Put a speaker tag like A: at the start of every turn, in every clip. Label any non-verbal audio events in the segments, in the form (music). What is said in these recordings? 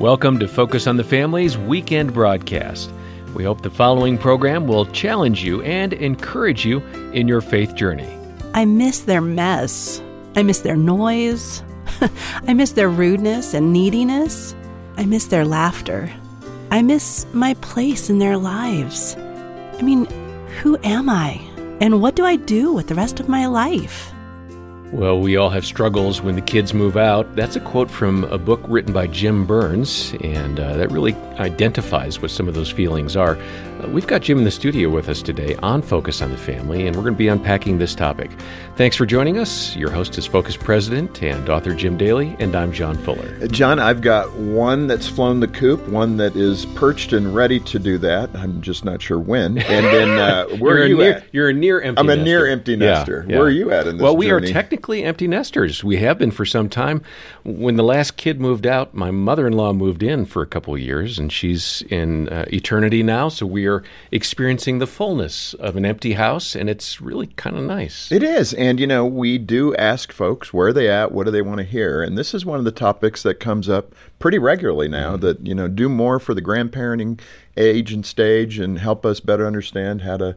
A: Welcome to Focus on the Family's weekend broadcast. We hope the following program will challenge you and encourage you in your faith journey.
B: I miss their mess. I miss their noise. (laughs) I miss their rudeness and neediness. I miss their laughter. I miss my place in their lives. I mean, who am I? And what do I do with the rest of my life?
A: Well, we all have struggles when the kids move out. That's a quote from a book written by Jim Burns, and uh, that really identifies what some of those feelings are. Uh, we've got Jim in the studio with us today on Focus on the Family, and we're going to be unpacking this topic. Thanks for joining us. Your host is Focus President and author Jim Daly, and I'm John Fuller.
C: Uh, John, I've got one that's flown the coop, one that is perched and ready to do that. I'm just not sure when. And then uh, (laughs) where
A: you're
C: are you
A: near,
C: at?
A: You're a near empty.
C: I'm a near empty
A: Yeah,
C: nester.
A: yeah.
C: Where are you at in this
A: Well, we
C: journey?
A: are technically empty nesters. We have been for some time. When the last kid moved out, my mother-in-law moved in for a couple of years, and she's in uh, eternity now. So we are experiencing the fullness of an empty house, and it's really kind of nice.
C: It is. And, you know, we do ask folks where are they at? What do they want to hear? And this is one of the topics that comes up pretty regularly now
A: Mm-hmm.
C: that, you know, do more for the grandparenting age and stage and help us better understand how to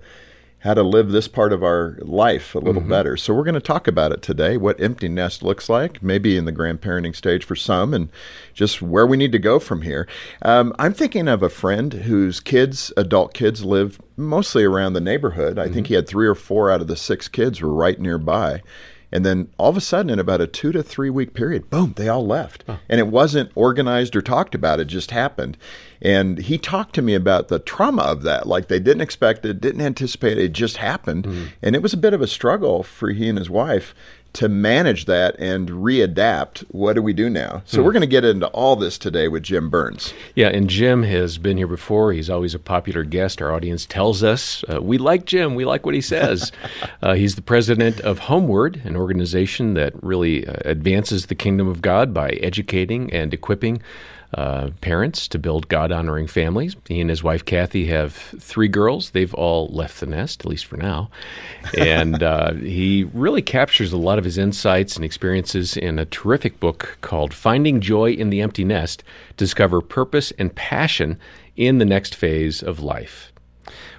C: how to live this part of our life a little
A: Mm-hmm.
C: better. So we're going to talk about it today, what empty nest looks like, maybe in the grandparenting stage for some, and just where we need to go from here. Um, I'm thinking of a friend whose kids, adult kids, live mostly around the neighborhood. I think he had three or four out of the six kids were right nearby. And then all of a sudden, in about a two to three week period, boom, they all left. And it wasn't organized or talked about, it just happened. And he talked to me about the trauma of that. Like they didn't expect it, didn't anticipate it, it just happened. Mm-hmm. And it was a bit of a struggle for he and his wife to manage that and readapt. What do we do now? So we're going to get into all this today with Jim Burns.
A: Yeah, and Jim has been here before. He's always a popular guest. Our audience tells us uh, we like Jim. We like what he says. (laughs) uh, he's the president of HomeWord, an organization that really uh, advances the kingdom of God by educating and equipping. Uh, parents to build God honoring families. He and his wife Kathy have three girls. They've all left the nest, at least for now. And uh, he really captures a lot of his insights and experiences in a terrific book called Finding Joy in the Empty Nest Discover Purpose and Passion in the Next Phase of Life.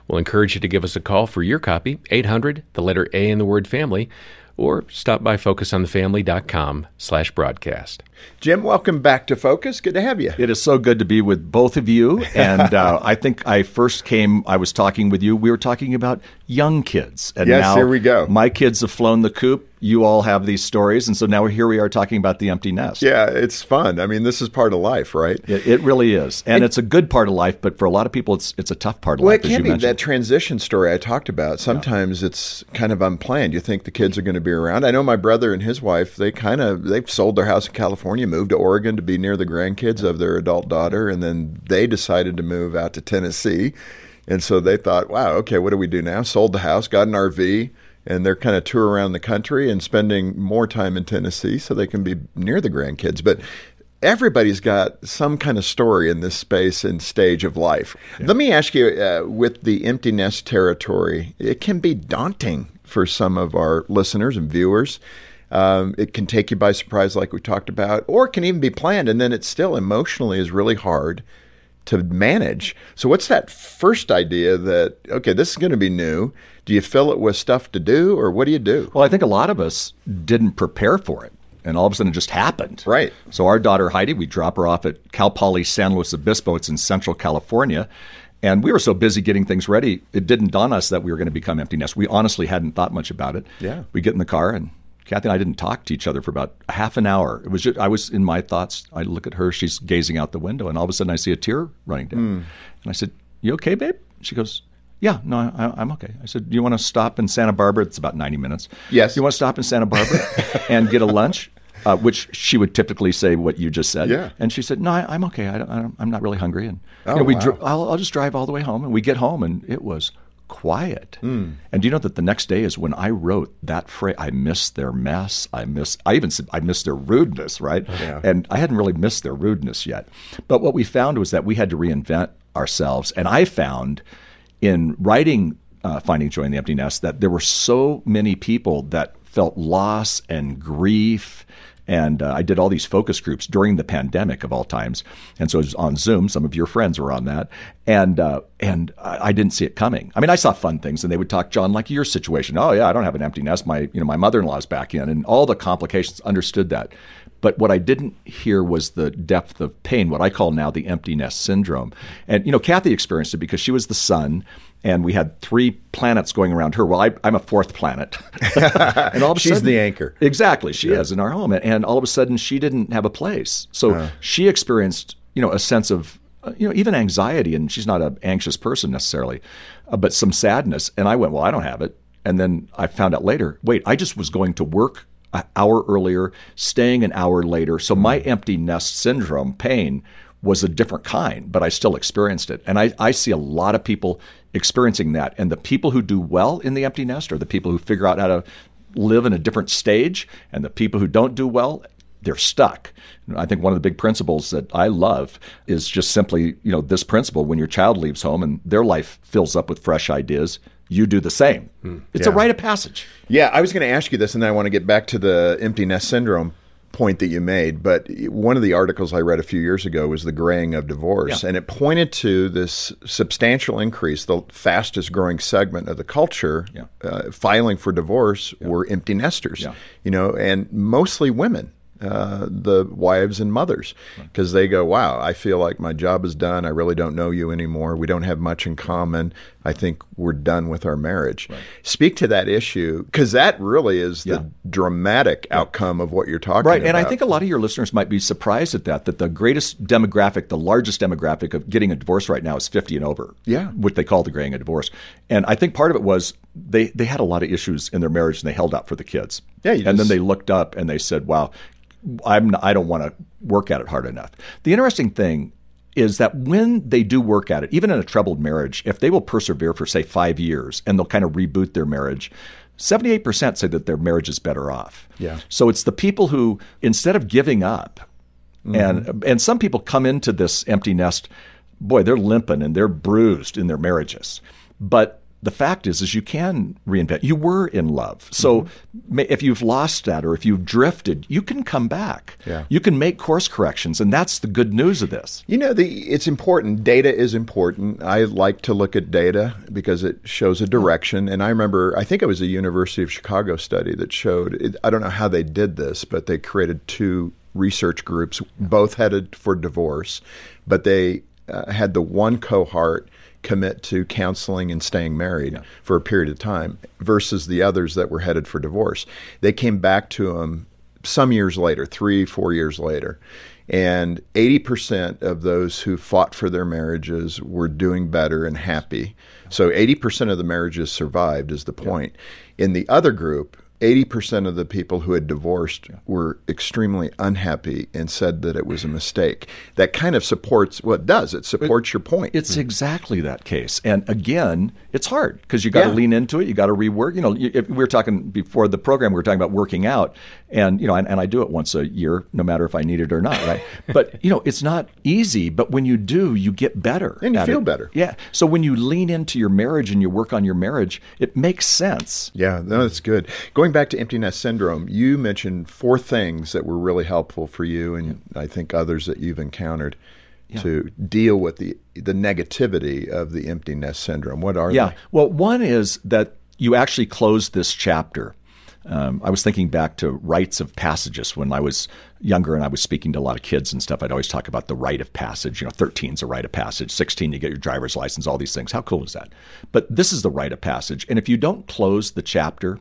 A: We'll encourage you to give us a call for your copy, 800, the letter A in the word family, or stop by focusonthefamily.com slash broadcast.
C: Jim, welcome back to Focus. Good to have you.
D: It is so good to be with both of you. (laughs) And uh, I think I first came, I was talking with you, we were talking about young kids. And
C: Yes,
D: now
C: here we go.
D: My kids have flown the coop. You all have these stories. And so now here we are talking about the empty nest.
C: Yeah, it's fun. I mean, this is part of life, right?
D: It, it really is. And it's a good part of life, but for a lot of people, it's it's a tough part of life.
C: Well,
D: life,
C: it
D: as
C: can be
D: mentioned.
C: that transition story I talked about. Sometimes it's kind of unplanned. You think the kids are going to be around. I know my brother and his wife. They kind of they've sold their house in California, moved to Oregon to be near the grandkids of their adult daughter, and then they decided to move out to Tennessee. And so they thought, wow, okay, what do we do now? Sold the house, got an RV, and they're kind of tour around the country and spending more time in Tennessee so they can be near the grandkids. But everybody's got some kind of story in this space and stage of life. Let me ask you uh, with the empty nest territory, it can be daunting for some of our listeners and viewers. Um, it can take you by surprise, like we talked about, or it can even be planned, and then it still emotionally is really hard to manage. So, what's that first idea that, okay, this is going to be new? Do you fill it with stuff to do, or what do you do?
D: Well, I think a lot of us didn't prepare for it. And all of a sudden it just happened.
C: Right.
D: So our daughter Heidi, we drop her off at Cal Poly San Luis Obispo. It's in Central California. And we were so busy getting things ready, it didn't dawn us that we were going to become empty nest. We honestly hadn't thought much about it.
C: Yeah.
D: We get in the car and Kathy and I didn't talk to each other for about half an hour. It was just, I was in my thoughts. I look at her, she's gazing out the window, and all of a sudden I see a tear running down. And I said, "You okay, babe?" She goes, "Yeah, no, I, I'm okay." I said, "Do you want to stop in Santa Barbara? It's about 90 minutes.
C: Yes.
D: You want to stop in Santa Barbara (laughs) and get a lunch?" Uh, which she would typically say what you just said.
C: Yeah.
D: And she said, "No, I, I'm okay. I don't, I don't, I'm not really hungry." And you
C: Oh,
D: know, we
C: wow.
D: dr- I'll, I'll just drive all the way home. And we get home, and it was quiet.
C: Hmm.
D: And do you know that the next day is when I wrote that phrase? I miss their mess. I miss. I even said I miss their rudeness. Right.
C: Yeah.
D: And I hadn't really missed their rudeness yet. But what we found was that we had to reinvent ourselves. And I found in writing uh, Finding Joy in the Empty Nest that there were so many people that felt loss and grief And uh, I did all these focus groups during the pandemic of all times. And so it was on Zoom. Some of your friends were on that. And, uh, and I, I didn't see it coming. I mean, I saw fun things and they would talk, John, like your situation. Oh, yeah, I don't have an empty nest. My, you know, my mother in law's back in and all the complications, understood that. But what I didn't hear was the depth of pain, what I call now the empty nest syndrome. And, you know, Kathy experienced it because she was the sun and we had three planets going around her. Well, I, am a fourth planet. (laughs)
C: and all of a sudden, She's sudden, the anchor.
D: Exactly. She yeah. is in our home. And all of a sudden, she didn't have a place. So uh. she experienced, you know, a sense of, uh, you know, even anxiety. And she's not an anxious person necessarily, uh, but some sadness. And I went, well, I don't have it. And then I found out later, wait, I just was going to work an hour earlier, staying an hour later. So my mm. empty nest syndrome pain was a different kind, but I still experienced it. And I, I see a lot of people experiencing that. And the people who do well in the empty nest are the people who figure out how to live in a different stage. And the people who don't do well, they're stuck. I think one of the big principles that I love is just simply, you know, this principle when your child leaves home and their life fills up with fresh ideas, you do the same. Mm, it's yeah. a rite of passage.
C: Yeah, I was going to ask you this, and then I want to get back to the empty nest syndrome point that you made. But one of the articles I read a few years ago was the graying of divorce, yeah. and it pointed to this substantial increase. The fastest growing segment of the culture yeah. uh, filing for divorce were empty nesters, you know, and mostly women. Uh, the wives and mothers because they go, Wow, I feel like my job is done. I really don't know you anymore. We don't have much in common. I think we're done with our marriage. Right. Speak to that issue because that really is the dramatic yeah. outcome of what you're talking
D: right.
C: about.
D: Right, and I think a lot of your listeners might be surprised at that, that the greatest demographic, the largest demographic of getting a divorce right now is 50 and over.
C: Yeah.
D: What they call the graying of divorce. And I think part of it was they, they had a lot of issues in their marriage and they held out for the kids.
C: Yeah,
D: and just... then they looked up and they said, wow, I'm, I don't want to work at it hard enough. The interesting thing is that when they do work at it, even in a troubled marriage, if they will persevere for, say, five years and they'll kind of reboot their marriage, 78% say that their marriage is better off.
C: Yeah.
D: So it's the people who, instead of giving up, mm-hmm. and and some people come into this empty nest, boy, they're limping and they're bruised in their marriages. But the fact is is you can reinvent. You were in love. So mm-hmm. if you've lost that or if you've drifted you can come back.
C: Yeah.
D: you can make course corrections and that's the good news of this.
C: You know the it's important. Data is important. I like to look at data because it shows a direction and i remember i think it was a university of chicago study that showed i don't know how they did this but they created two research groups both headed for divorce but they uh, had the one cohort commit to counseling and staying married yeah. for a period of time versus the others that were headed for divorce. They came back to them some years later, three, four years later. And 80% of those who fought for their marriages were doing better and happy. So 80% of the marriages survived, is the point. Yeah. In the other group, 80% of the people who had divorced were extremely unhappy and said that it was a mistake. That kind of supports what well, it does. It supports your point.
D: It's mm-hmm. exactly that case. And again, it's hard because you got to yeah. lean into it. You got to rework. You know, if we were talking before the program, we were talking about working out. And, you know, and, and I do it once a year, no matter if I need it or not, right? (laughs) but, you know, it's not easy. But when you do, you get better.
C: And you feel
D: it.
C: better.
D: Yeah. So when you lean into your marriage and you work on your marriage, it makes sense.
C: Yeah, no, that's good. Going back to empty nest syndrome, you mentioned four things that were really helpful for you, and yeah. I think others that you've encountered yeah. to deal with the the negativity of the empty nest syndrome. What are
D: yeah.
C: they?
D: Well, one is that you actually close this chapter. Um, I was thinking back to rites of passages when I was younger and I was speaking to a lot of kids and stuff. I'd always talk about the rite of passage. You know, 13 is a rite of passage, 16 you get your driver's license, all these things. How cool is that? But this is the rite of passage. And if you don't close the chapter,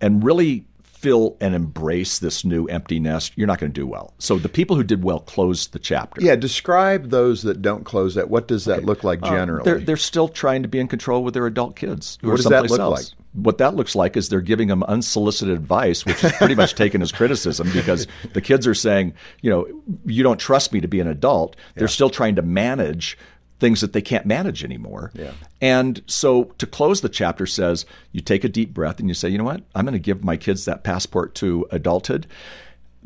D: and really fill and embrace this new empty nest, you're not going to do well. So the people who did well closed the chapter.
C: Yeah, describe those that don't close that. What does that okay. look like uh, generally?
D: Uh, they're, they're still trying to be in control with their adult kids.
C: What does that look else. like?
D: What that looks like is they're giving them unsolicited advice, which is pretty much (laughs) taken as criticism because the kids are saying, you know, you don't trust me to be an adult. They're yeah. still trying to manage things that they can't manage anymore.
C: Yeah.
D: And so to close the chapter says you take a deep breath and you say, you know what? I'm going to give my kids that passport to adulthood.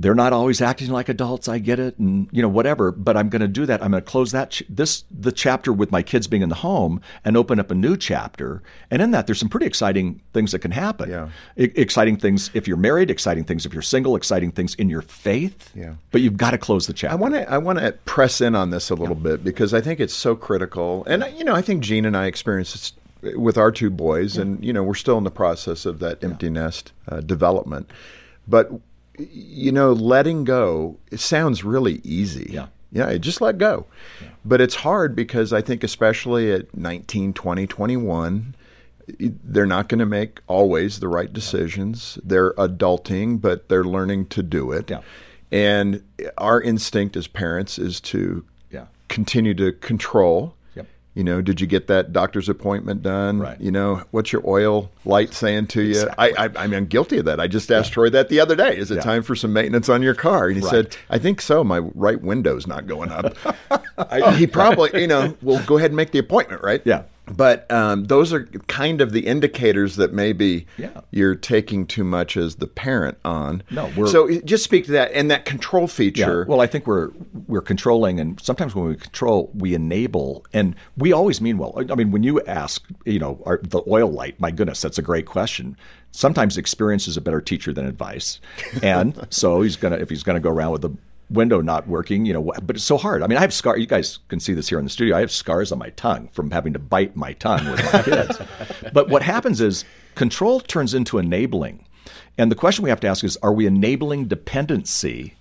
D: They're not always acting like adults. I get it, and you know whatever. But I'm going to do that. I'm going to close that ch- this the chapter with my kids being in the home and open up a new chapter. And in that, there's some pretty exciting things that can happen.
C: Yeah.
D: Exciting things if you're married. Exciting things if you're single. Exciting things in your faith.
C: Yeah.
D: But you've got to close the chapter.
C: I want to I want to press in on this a little bit because I think it's so critical, and you know I think Jean and I experienced this with our two boys, and you know we're still in the process of that empty nest uh, development, but you know letting go it sounds really easy.
D: Yeah.
C: Yeah, just let go. But it's hard because I think especially at 19, 20, 21 they're not going to make always the right decisions. They're adulting, but they're learning to do it.
D: Yeah.
C: And our instinct as parents is to
D: Yeah.
C: continue to control. You know, did you get that doctor's appointment done?
D: Right.
C: You know, what's your oil light saying to you? I, I, I mean, I'm guilty of that. I just asked Troy that the other day. Is it
D: Yeah.
C: time for some maintenance on your car? And he said, I think so. My right window's not going up. (laughs) I, he probably, you know, will go ahead and make the appointment, right?
D: Yeah.
C: But um, those are kind of the indicators that maybe
D: Yeah.
C: you're taking too much as the parent on.
D: No, we're-
C: so just speak to that and that control
D: Yeah.
C: feature.
D: Well, I think we're we're controlling, and sometimes when we control, we enable, and we always mean well. I mean, when you ask, you know, are, the oil light. My goodness, that's a great question. Sometimes experience is a better teacher than advice, and (laughs) so he's gonna if he's gonna go around with the window not working, you know, but it's so hard. I mean, I have scar. You guys can see this here in the studio. I have scars on my tongue from having to bite my tongue with my kids. (laughs) but what happens is control turns into enabling. And the question we have to ask is are we enabling dependency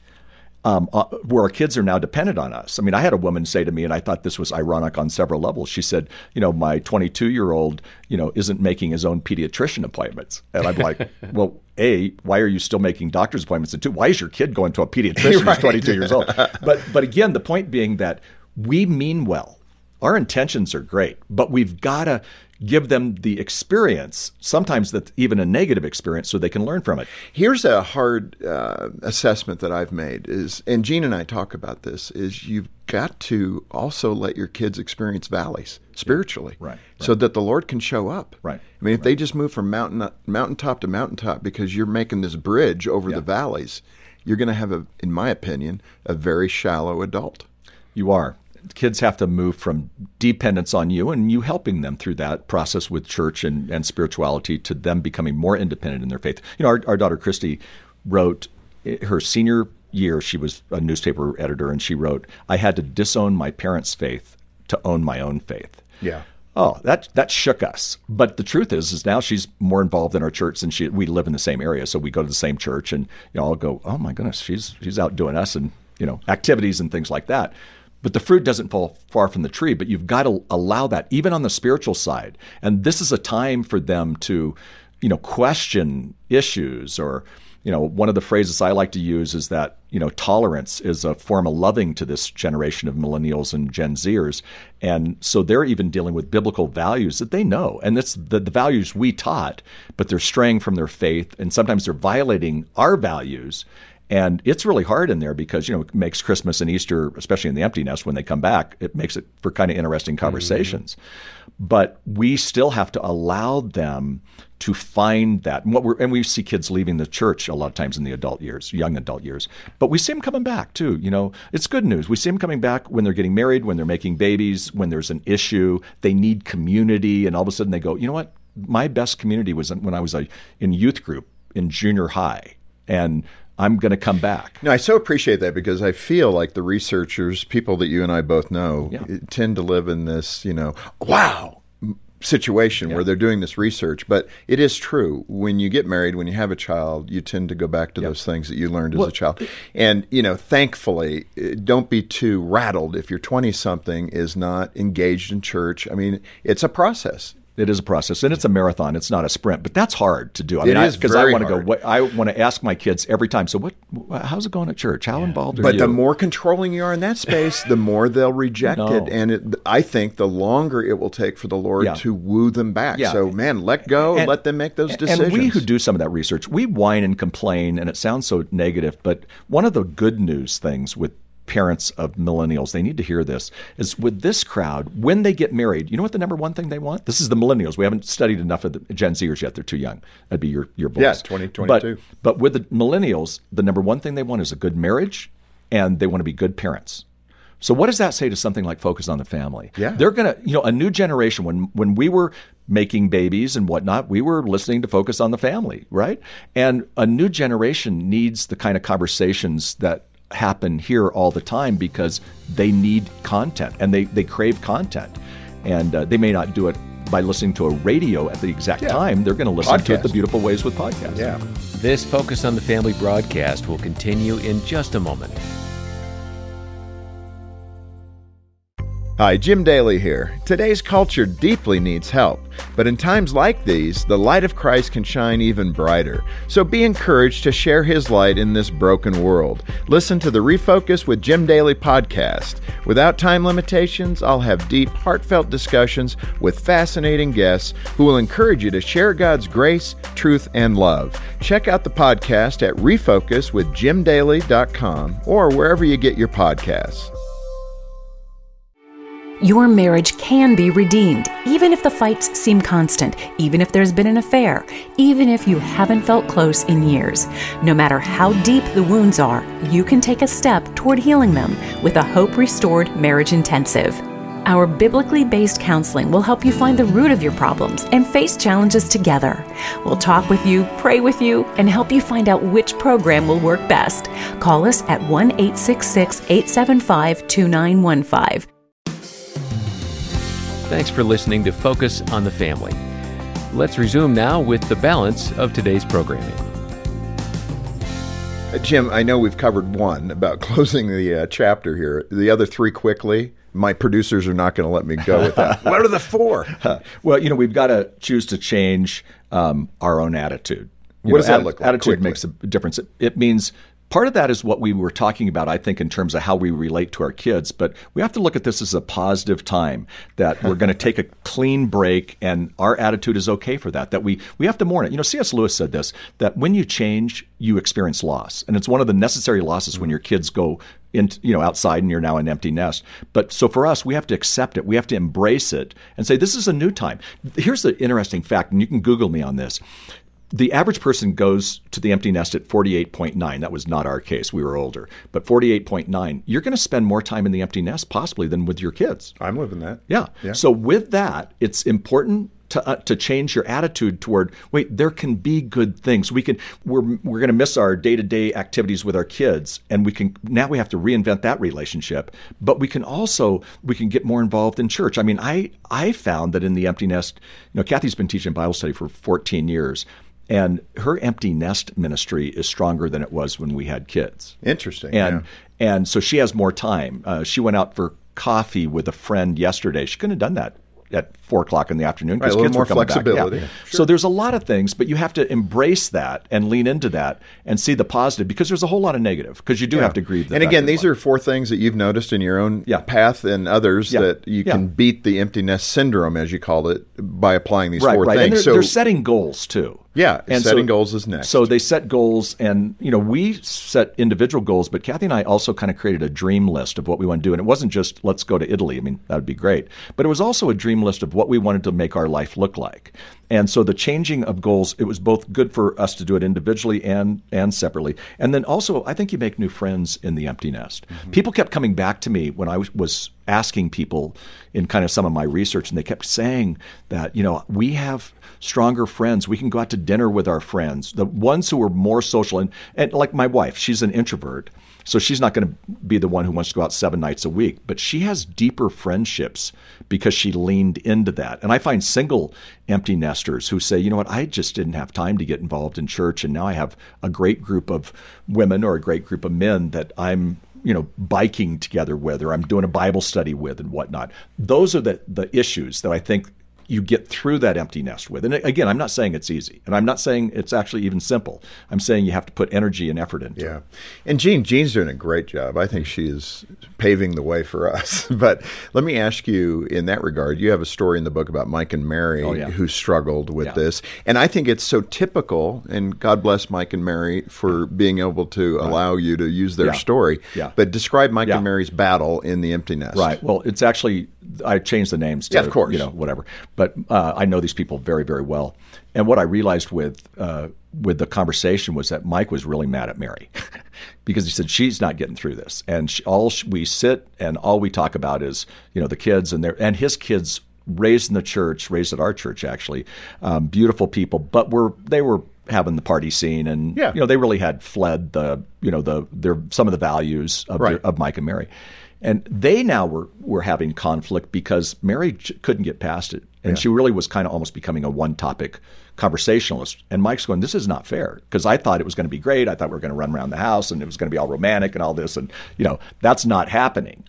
D: um, uh, where our kids are now dependent on us. I mean, I had a woman say to me, and I thought this was ironic on several levels. She said, "You know, my 22 year old, you know, isn't making his own pediatrician appointments," and I'm like, (laughs) "Well, a, why are you still making doctor's appointments? And two, why is your kid going to a pediatrician (laughs) who's 22 years old?" (laughs) But but again, the point being that we mean well. Our intentions are great, but we've got to give them the experience, sometimes that's even a negative experience, so they can learn from it.
C: Here's a hard uh, assessment that I've made is, and Jean and I talk about this, is you've got to also let your kids experience valleys spiritually,
D: Right,
C: So that the Lord can show up,
D: Right,
C: I mean, if they just move from mountain mountaintop to mountaintop because you're making this bridge over the valleys, you're going to have a, in my opinion, a very shallow adult.
D: You are. Kids have to move from dependence on you and you helping them through that process with church and, and spirituality to them becoming more independent in their faith. You know, our, our daughter Christy wrote eh, her senior year, she was a newspaper editor, and she wrote, I had to disown my parents' faith to own my own faith.
C: Yeah.
D: Oh, that that shook us. But the truth is, is now she's more involved in our church than she. We live in the same area, so we go to the same church, and you know, I'll go, oh my goodness, she's she's out doing us and you know activities and things like that. But the fruit doesn't fall far from the tree. But you've got to allow that, even on the spiritual side. And this is a time for them to, you know, question issues or you know, one of the phrases I like to use is that, you know, tolerance is a form of loving to this generation of millennials and Gen Zers. And so they're even dealing with biblical values that they know. And it's the, the values we taught, but they're straying from their faith. And sometimes they're violating our values. And it's really hard in there because, you know, it makes Christmas and Easter, especially in the empty nest when they come back, it makes it for kind of interesting mm-hmm. conversations. But we still have to allow them to find that. And, what we're, and we see kids leaving the church a lot of times in the adult years, young adult years. But we see them coming back too. You know, it's good news. We see them coming back when they're getting married, when they're making babies, when there's an issue, they need community. And all of a sudden they go, you know what? My best community was when I was a, in youth group in junior high. And I'm going to come back.
C: No, I so appreciate that because I feel like the researchers, people that you and I both know,
D: Yeah.
C: tend to live in this, you know, wow situation where they're doing this research. But it is true. When you get married, when you have a child, you tend to go back to those things that you learned as a child. And, you know, thankfully, eh, don't be too rattled if your 20 something is not engaged in church. I mean, it's a process.
D: It is a process, and it's a marathon. It's not a sprint, but that's hard to do. I
C: It
D: mean, because I,
C: very
D: want to go. What, I want to ask my kids every time. So, what? How's it going at church? How involved are
C: But
D: you?
C: the more controlling you are in that space, the more they'll reject
D: No.
C: it, and it, I think the longer it will take for the Lord
D: Yeah.
C: to woo them back.
D: Yeah.
C: So, man, let go,
D: And-
C: let them make those decisions.
D: And we who do some of that research, we whine and complain, and it sounds so negative. But one of the good news things with parents of millennials, they need to hear this, is with this crowd, when they get married, you know what the number one thing they want? This is the millennials. We haven't studied enough of the Gen Zers yet. They're too young. That'd be your, your boys.
C: Yeah, 2022.
D: But, but with the millennials, the number one thing they want is a good marriage and they want to be good parents. So what does that say to something like focus on the family?
C: Yeah.
D: They're gonna, you know, a new generation when when we were making babies and whatnot, we were listening to focus on the family, right? And a new generation needs the kind of conversations that happen here all the time because they need content and they, they crave content. And uh, they may not do it by listening to a radio at the exact
C: Yeah.
D: time. They're going to listen to it the beautiful ways with podcasts.
C: Yeah.
A: This Focus on the Family broadcast will continue in just a moment.
C: Hi, Jim Daly here. Today's culture deeply needs help, but in times like these, the light of Christ can shine even brighter. So be encouraged to share his light in this broken world. Listen to the Refocus with Jim Daly podcast. Without time limitations, I'll have deep, heartfelt discussions with fascinating guests who will encourage you to share God's grace, truth, and love. Check out the podcast at refocuswithjimdaly.com or wherever you get your podcasts.
E: Your marriage can be redeemed, even if the fights seem constant, even if there's been an affair, even if you haven't felt close in years. No matter how deep the wounds are, you can take a step toward healing them with a Hope Restored Marriage Intensive. Our biblically based counseling will help you find the root of your problems and face challenges together. We'll talk with you, pray with you, and help you find out which program will work best. Call us at 1 866 875 2915.
A: Thanks for listening to Focus on the Family. Let's resume now with the balance of today's programming.
C: Uh, Jim, I know we've covered one about (laughs) closing the uh, chapter here. The other three quickly. My producers are not going to let me go with that. (laughs) what are the four? (laughs)
D: Well, you know, we've got to choose to change um, our own attitude. You
C: What
D: know,
C: does that
D: atti-
C: look like,
D: Attitude
C: quickly?
D: makes a difference. It, it means part of that is what we were talking about, I think, in terms of how we relate to our kids. But we have to look at this as a positive time that we're going (laughs) to take a clean break, and our attitude is okay for that. That we we have to mourn it. You know, C.S. Lewis said this: that when you change, you experience loss, and it's one of the necessary losses when mm. your kids go in, you know, outside and you're now an empty nest. But so for us, we have to accept it. We have to embrace it and say, this is a new time. Here's the interesting fact, and you can Google me on this. The average person goes to the empty nest at 48.9. That was not our case. We were older. But 48.9, you're going to spend more time in the empty nest possibly than with your kids.
C: I'm living that.
D: Yeah.
C: Yeah.
D: So with that, it's important to uh, to change your attitude toward wait, there can be good things. We can we're we're going to miss our day-to-day activities with our kids and we can now we have to reinvent that relationship, but we can also we can get more involved in church. I mean, I I found that in the empty nest, you know, Kathy's been teaching Bible study for 14 years. And her empty nest ministry is stronger than it was when we had kids.
C: Interesting.
D: And
C: yeah.
D: and so she has more time. Uh, she went out for coffee with a friend yesterday. She couldn't have done that at four o'clock in the afternoon because
C: a little
D: kids
C: more
D: were coming back.
C: flexibility.
D: Yeah. So there's a lot of things, but you have to embrace that and lean into that and see the positive because there's a whole lot of negative because you do have to grieve. The
C: and again, these
D: life-
C: are four things that you've noticed in your own
D: Yeah.
C: path and others
D: Yeah.
C: that you
D: Yeah.
C: can beat the emptiness syndrome, as you call it, by applying these
D: right,
C: four
D: right.
C: things.
D: And they're,
C: so
D: they're setting goals too.
C: Yeah,
D: and
C: setting goals is next.
D: So they set goals, and you know we set individual goals, but Kathy and I also kind of created a dream list of what we want to do, and it wasn't just let's go to Italy. I mean that would be great, but it was also a dream list of what we wanted to make our life look like. And so the changing of goals, it was both good for us to do it individually and and separately, and then also I think you make new friends in the empty nest.
C: Mm-hmm.
D: People kept coming back to me when I was, was asking people in kind of some of my research, and they kept saying that you know we have stronger friends. We can go out to dinner with our friends. The ones who are more social and, and like my wife, she's an introvert. So she's not going to be the one who wants to go out seven nights a week, but she has deeper friendships because she leaned into that. And I find single empty nesters who say, you know what, I just didn't have time to get involved in church. And now I have a great group of women or a great group of men that I'm you know, biking together with, or I'm doing a Bible study with, and whatnot. Those are the the issues that I think you get through that empty nest with. And again, I'm not saying it's easy, and I'm not saying it's actually even simple. I'm saying you have to put energy and effort into
C: Yeah.
D: it.
C: And Jean, Jean's doing a great job. I think she is paving the way for (laughs) us. but let me ask you in that regard, you have a story in the book about Mike and Mary
D: Oh, yeah.
C: who struggled with
D: Yeah.
C: this. And I think it's so typical, and God bless Mike and Mary for being able to allow you to use their
D: Yeah.
C: story.
D: Yeah.
C: But describe Mike and Mary's battle in the empty nest.
D: Right. Well, it's actually I changed the names. To,
C: Yeah, of course.
D: You know, whatever. But uh, I know these people very, very well. And what I realized with uh, with the conversation was that Mike was really mad at Mary (laughs) because he said she's not getting through this, and she, all sh- we sit and all we talk about is you know the kids and their and his kids raised in the church, raised at our church actually, um, beautiful people, but were they were having the party scene and
C: Yeah.
D: you know they really had fled the you know the their some of the values of,
C: Right.
D: their, of Mike and Mary. And they now were, were having conflict because Mary j- couldn't get past it. And she really was kind of almost becoming a one topic conversationalist. And Mike's going, This is not fair because I thought it was going to be great. I thought we were going to run around the house and it was going to be all romantic and all this. And, you know, that's not happening.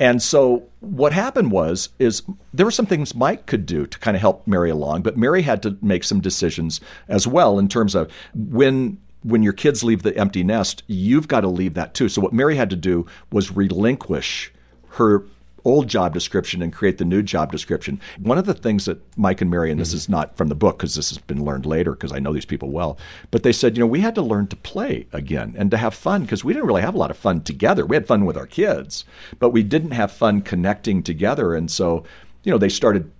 D: And so what happened was is there were some things Mike could do to kind of help Mary along, but Mary had to make some decisions as well in terms of when when your kids leave the empty nest, you've got to leave that too. So what Mary had to do was relinquish her old job description and create the new job description. One of the things that Mike and Mary, and this mm-hmm. is not from the book because this has been learned later because I know these people well, but they said, you know, we had to learn to play again and to have fun because we didn't really have a lot of fun together. We had fun with our kids, but we didn't have fun connecting together. And so, you know, they started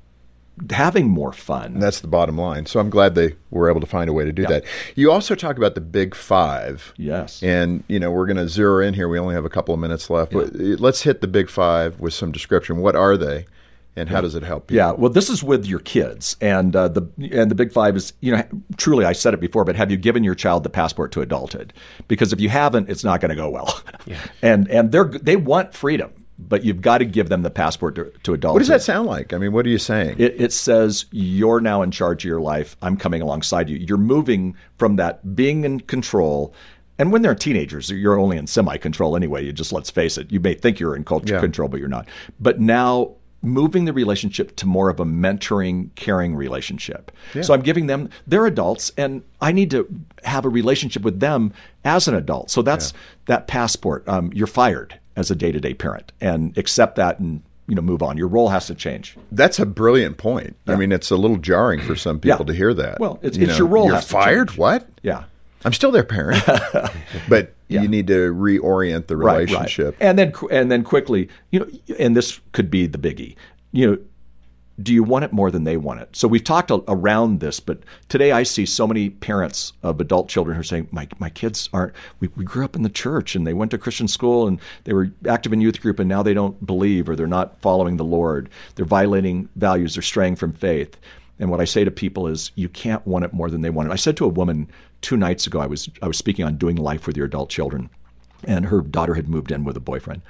D: having more fun.
C: And that's the bottom line. So I'm glad they were able to find a way to do that. You also talk about the big five.
D: Yes.
C: And, you know, we're going to zero in here. We only have a couple of minutes left. But let's hit the big five with some description. What are they and how does it help you?
D: Yeah, well, this is with your kids, and uh, the and the big five is you know truly I said it before, but have you given your child the passport to adulthood? Because if you haven't, it's not going to go well. Yeah. (laughs) and and they're they want freedom, but you've got to give them the passport to, to adulthood.
C: What does that sound like? I mean, what are you saying?
D: It, it says you're now in charge of your life. I'm coming alongside you. You're moving from that being in control. And when they're teenagers, you're only in semi control anyway. You just let's face it. You may think you're in culture
C: Yeah.
D: control, but you're not. But now moving the relationship to more of a mentoring, caring relationship. So I'm giving them they're adults and I need to have a relationship with them as an adult. So that's that passport. Um, you're fired as a day-to-day parent and accept that and you know move on. Your role has to change.
C: That's a brilliant point. I mean, it's a little jarring for some people
D: Yeah.
C: to hear that.
D: Well, it's-
C: You
D: it's your role
C: You're fired? What?
D: Yeah.
C: I'm still their parent. (laughs) but you need to reorient the relationship. right, right.
D: and then and then quickly, you know, and this could be the biggie. You know, do you want it more than they want it? So we've talked a- around this, but today I see so many parents of adult children who are saying, "My my kids aren't. We, we grew up in the church and they went to Christian school and they were active in youth group and now they don't believe or they're not following the Lord. They're violating values. They're straying from faith." And what I say to people is, you can't want it more than they want it. I said to a woman two nights ago, I was I was speaking on doing life with your adult children, and her daughter had moved in with a boyfriend.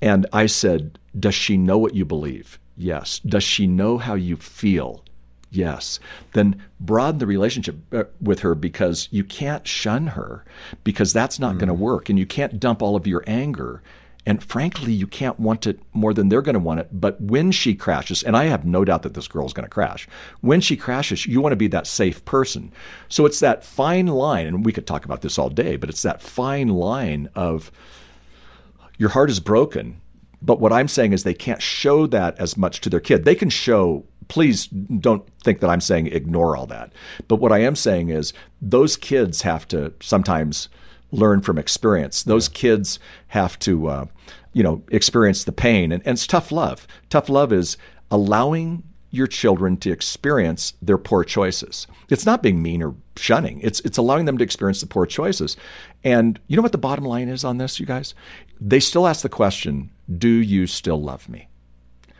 D: And I said, Does she know what you believe? Yes. Does she know how you feel? Yes. Then broaden the relationship uh, with her because you can't shun her because that's not going to work. And you can't dump all of your anger. And frankly, you can't want it more than they're going to want it. But when she crashes, and I have no doubt that this girl is going to crash, when she crashes, you want to be that safe person. So it's that fine line, and we could talk about this all day, but it's that fine line of your heart is broken. But what I'm saying is they can't show that as much to their kid. They can show, please don't think that I'm saying ignore all that. But what I am saying is those kids have to sometimes learn from experience. Those kids have to, uh, you know, experience the pain. And, and it's tough love. Tough love is allowing your children to experience their poor choices. It's not being mean or shunning. It's it's allowing them to experience the poor choices. And you know what the bottom line is on this, you guys? They still ask the question, "Do you still love me?"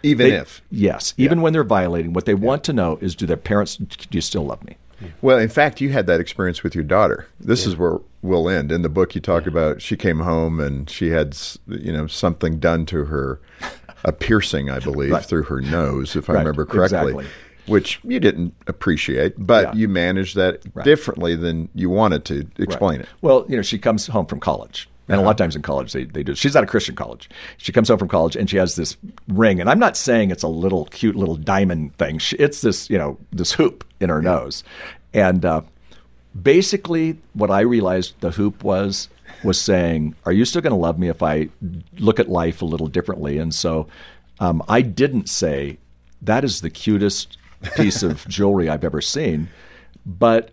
C: Even
D: They-
C: if.
D: yes, even when they're violating, what they want to know is, "Do their parents? Do you still love me?"
C: Well, in fact, you had that experience with your daughter. This is where we'll end. In the book, you talk about she came home and she had, you know, something done to her, a piercing, I believe,
D: Right.
C: through her nose, if I remember correctly,
D: exactly.
C: which you didn't appreciate, but
D: Yeah.
C: you managed that differently than you wanted to explain it.
D: Well, you know, she comes home from college. And a lot of times in college, they, they do. She's at a Christian college. She comes home from college and she has this ring. And I'm not saying it's a little cute little diamond thing. She, it's this, you know, this hoop in her nose. And uh, basically, what I realized the hoop was was saying, "Are you still going to love me if I look at life a little differently?" And so, um, I didn't say that is the cutest piece of (laughs) jewelry I've ever seen, but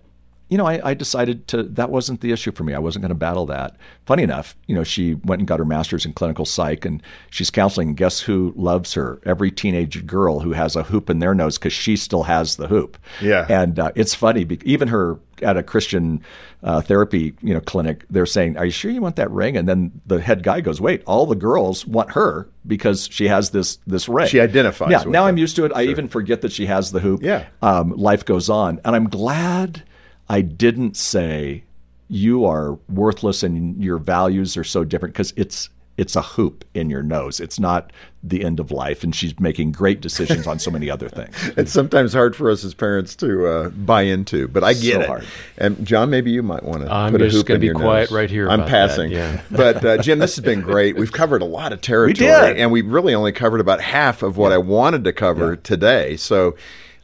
D: you know, I, I, decided to that wasn't the issue for me. I wasn't going to battle that. Funny enough, you know, she went and got her master's in clinical psych, and she's counseling. And guess who loves her? Every teenage girl who has a hoop in their nose because she still has the hoop.
C: Yeah,
D: and uh, it's funny. Even her at a Christian uh, therapy, you know, clinic, they're saying, "Are you sure you want that ring?" And then the head guy goes, "Wait, all the girls want her because she has this this ring.
C: She identifies.
D: Yeah. now
C: them.
D: I'm used to it. Sure. I even forget that she has the hoop.
C: Yeah.
D: Um, life goes on, and I'm glad I didn't say you are worthless and your values are so different because it's it's a hoop in your nose. It's not the end of life, and she's making great decisions on so many other things. (laughs)
C: it's sometimes hard for us as parents to uh, buy into, but I get
D: so
C: it.
D: Hard.
C: And John, maybe you might want to
A: I'm
C: put a
A: just going to be quiet
C: nose.
A: right here.
C: I'm
A: about
C: passing.
A: That, yeah. (laughs)
C: but uh, Jim, this has been great. We've covered a lot of territory,
D: did.
C: and we really only covered about half of what I wanted to cover
D: Yeah.
C: today. So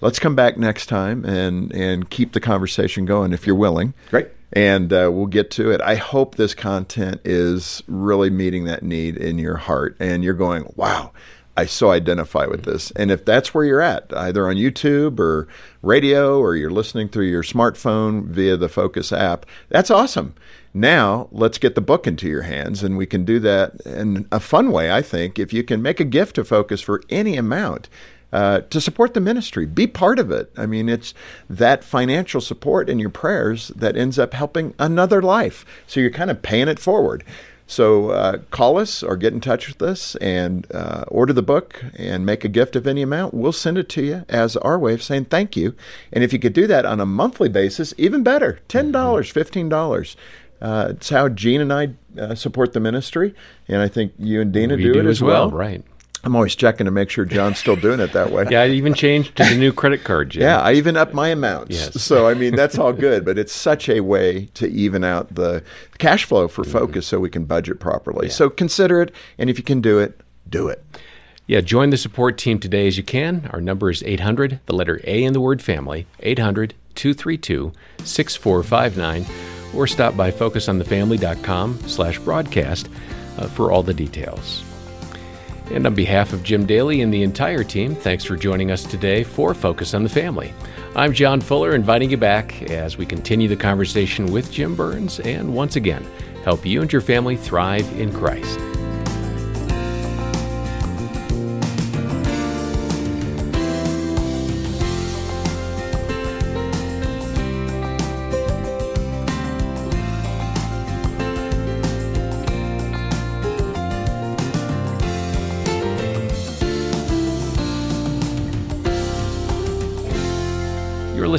C: let's come back next time and and keep the conversation going if you're willing.
D: Great.
C: And uh, we'll get to it. I hope this content is really meeting that need in your heart, and you're going, "Wow, I so identify with this." And if that's where you're at, either on YouTube or radio, or you're listening through your smartphone via the Focus app, that's awesome. Now let's get the book into your hands, and we can do that in a fun way. I think if you can make a gift to Focus for any amount uh, to support the ministry. Be part of it. I mean, it's that financial support in your prayers that ends up helping another life. So you're kind of paying it forward. So uh, call us or get in touch with us and uh, order the book and make a gift of any amount. We'll send it to you as our way of saying thank you. And if you could do that on a monthly basis, even better $10, $15. Uh, it's how Jean and I uh, support the ministry. And I think you and Dena
A: we
C: do,
A: do
C: it
A: as well, right?
C: I'm always checking to make sure John's still doing it that way. (laughs)
A: Yeah, I even changed to the new credit card, Jim.
C: Yeah, I even up my amounts.
A: Yes. (laughs)
C: So I mean that's all good, but it's such a way to even out the cash flow for
A: Mm-hmm.
C: focus so we can budget properly. So consider it and if you can do it, do it.
A: Yeah, join the support team today as you can. Our number is 800, the letter A in the word family, 800 232 6459, or stop by focusonthefamily.com slash broadcast uh, for all the details. And on behalf of Jim Daly and the entire team, thanks for joining us today for Focus on the Family. I'm John Fuller, inviting you back as we continue the conversation with Jim Burns and once again, help you and your family thrive in Christ.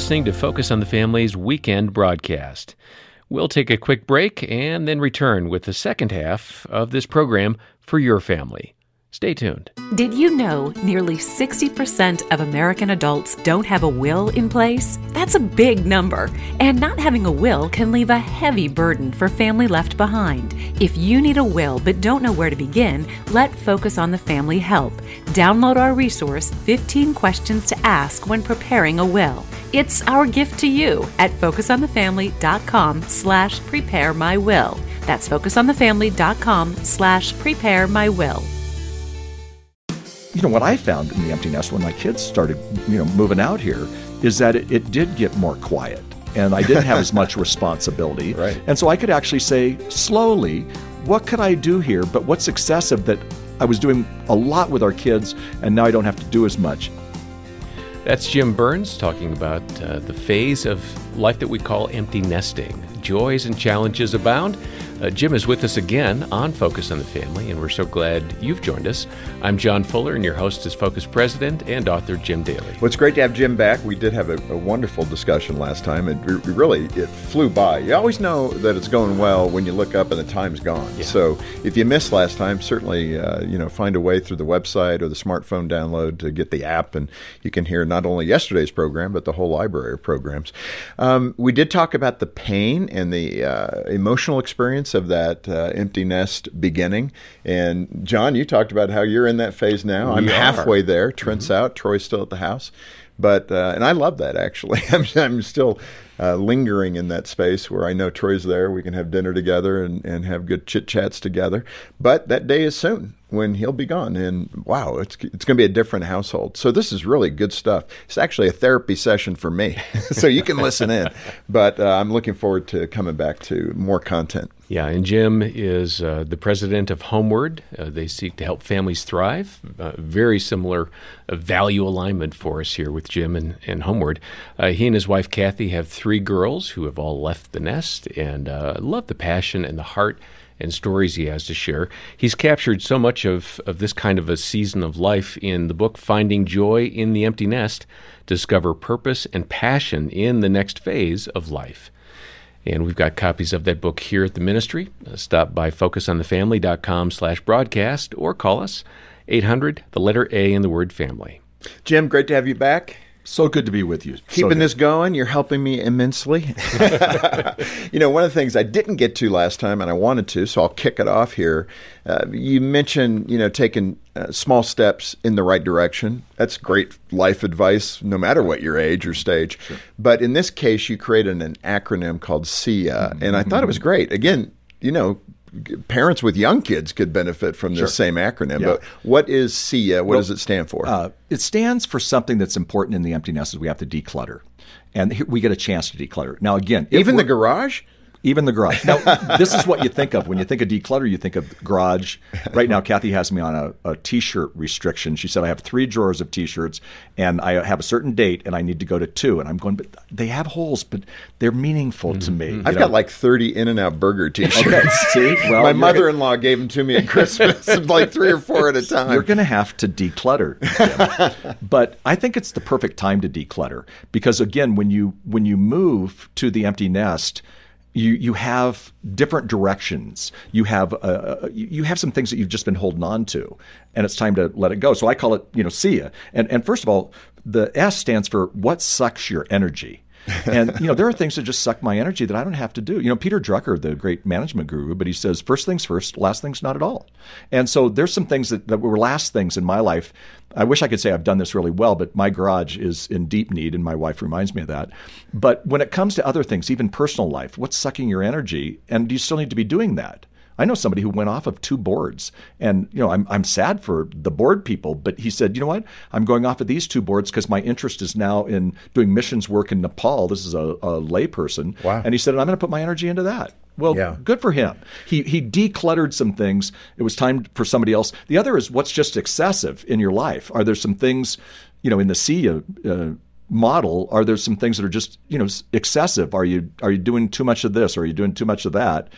A: Listening to Focus on the Family's weekend broadcast. We'll take a quick break and then return with the second half of this program for your family. Stay tuned.
E: Did you know nearly 60% of American adults don't have a will in place? That's a big number. And not having a will can leave a heavy burden for family left behind. If you need a will but don't know where to begin, let Focus on the Family help. Download our resource 15 Questions to Ask When Preparing a Will. It's our gift to you at focusonthefamily.com slash prepare my will. That's focusonthefamily.com slash prepare my will.
D: You know what I found in the empty nest when my kids started, you know, moving out here is that it, it did get more quiet, and I didn't have as much (laughs) responsibility.
C: Right.
D: And so I could actually say slowly, what could I do here? But what's excessive that I was doing a lot with our kids, and now I don't have to do as much.
A: That's Jim Burns talking about uh, the phase of life that we call empty nesting. Joys and challenges abound. Uh, Jim is with us again on Focus on the Family, and we're so glad you've joined us. I'm John Fuller, and your host is Focus President and author Jim Daly.
C: Well, it's great to have Jim back. We did have a, a wonderful discussion last time. It re- really it flew by. You always know that it's going well when you look up and the time's gone. So if you missed last time, certainly uh, you know find a way through the website or the smartphone download to get the app, and you can hear not only yesterday's program but the whole library of programs. Um, we did talk about the pain and the uh, emotional experience experience of that uh, empty nest beginning. And John, you talked about how you're in that phase now. I'm
A: are.
C: halfway there. Trent's out. Troy's still at the house. But uh, and I love that actually. (laughs) I'm, I'm still uh, lingering in that space where I know Troy's there. We can have dinner together and, and have good chit chats together. But that day is soon when he'll be gone. And wow, it's it's going to be a different household. So this is really good stuff. It's actually a therapy session for me, (laughs) so you can listen in. (laughs) But uh, I'm looking forward to coming back to more content.
A: Yeah, and Jim is uh, the president of HomeWord. Uh, they seek to help families thrive. Uh, very similar uh, value alignment for us here with Jim and, and HomeWord. Uh, he and his wife Kathy have three girls who have all left the nest, and uh, love the passion and the heart and stories he has to share. He's captured so much of, of this kind of a season of life in the book Finding Joy in the Empty Nest. Discover purpose and passion in the next phase of life. And we've got copies of that book here at the ministry. Uh, stop by focusonthefamily.com slash broadcast or call us 800, the letter A in the word family.
C: Jim, great to have you back.
D: So good to be with you.
C: Keeping
D: good.
C: this going. You're helping me immensely. (laughs) you know, one of the things I didn't get to last time, and I wanted to, so I'll kick it off here. Uh, you mentioned, you know, taking uh, small steps in the right direction. That's great life advice, no matter what your age or stage. But in this case, you created an acronym called SIA, and I thought it was great. Again, you know. Parents with young kids could benefit from this same acronym.
D: Yeah.
C: But what is SIA? What does it stand for?
D: Uh, it stands for something that's important in the empty nest is we have to declutter. And we get a chance to declutter. Now, again, if
C: Even the garage?
D: Even the garage. Now, (laughs) this is what you think of when you think of declutter. You think of garage. Right now, Kathy has me on a, a t-shirt restriction. She said I have three drawers of t-shirts, and I have a certain date, and I need to go to two. And I'm going, but they have holes, but they're meaningful to mm-hmm. me. Mm-hmm. you
C: I've
D: know?
C: got like 30 In-N-Out Burger t shirts.
D: Okay, (laughs) see, well,
C: My mother in law gave them to me at Christmas, (laughs) like three or four at a time.
D: You're going to have to declutter. But I think it's the perfect time to declutter because again, when you when you move to the empty nest, you you have different directions. You have uh, you you have some things that you've just been holding on to, and it's time to let it go. So I call it you know see ya. And and first of all, the S stands for what sucks your energy. And you know there are things that just suck my energy that I don't have to do. You know Peter Drucker, the great management guru, but he says first things first, last things not at all. And so there's some things that, that were last things in my life. I wish I could say I've done this really well, but my garage is in deep need, and my wife reminds me of that. But when it comes to other things, even personal life, what's sucking your energy, and do you still need to be doing that? I know somebody who went off of two boards, and you know I'm I'm sad for the board people, but he said, you know what, I'm going off of these two boards because my interest is now in doing missions work in Nepal. This is a, a layperson,
C: Wow.
D: and he said, I'm going to put my energy into that. Well,
C: Yeah.
D: good for him. He he decluttered some things. It was time for somebody else. The other is what's just excessive in your life. Are there some things, you know, in the sea uh, uh, model? Are there some things that are just you know excessive? Are you are you doing too much of this? Or are you doing too much of that?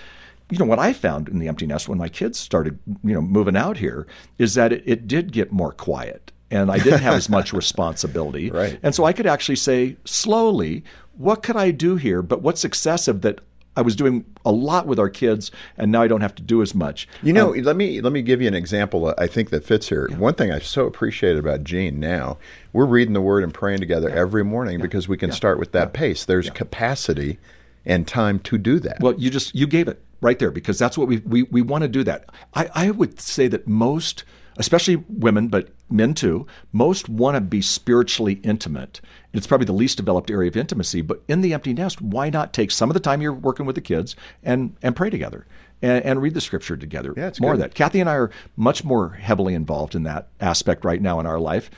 D: You know what I found in the empty nest when my kids started you know moving out here is that it, it did get more quiet. And I didn't have as much (laughs) responsibility.
C: Right.
D: And so I could actually say slowly, what could I do here? But what's excessive that I was doing a lot with our kids, and now I don't have to do as much.
C: You know, um, let me let me give you an example. I think that fits here. One thing I so appreciate about Jean now, we're reading the Word and praying together every morning because we can start with that pace. There's capacity and time to do that.
D: Well, you just you gave it right there because that's what we we, we want to do that. I, I would say that most, especially women, but men too, most want to be spiritually intimate. It's probably the least developed area of intimacy, but in the empty nest, why not take some of the time you're working with the kids and and pray together and, and read the scripture together?
C: Yeah, it's
D: more of that. Kathy and I are much more heavily involved in that aspect right now in our life.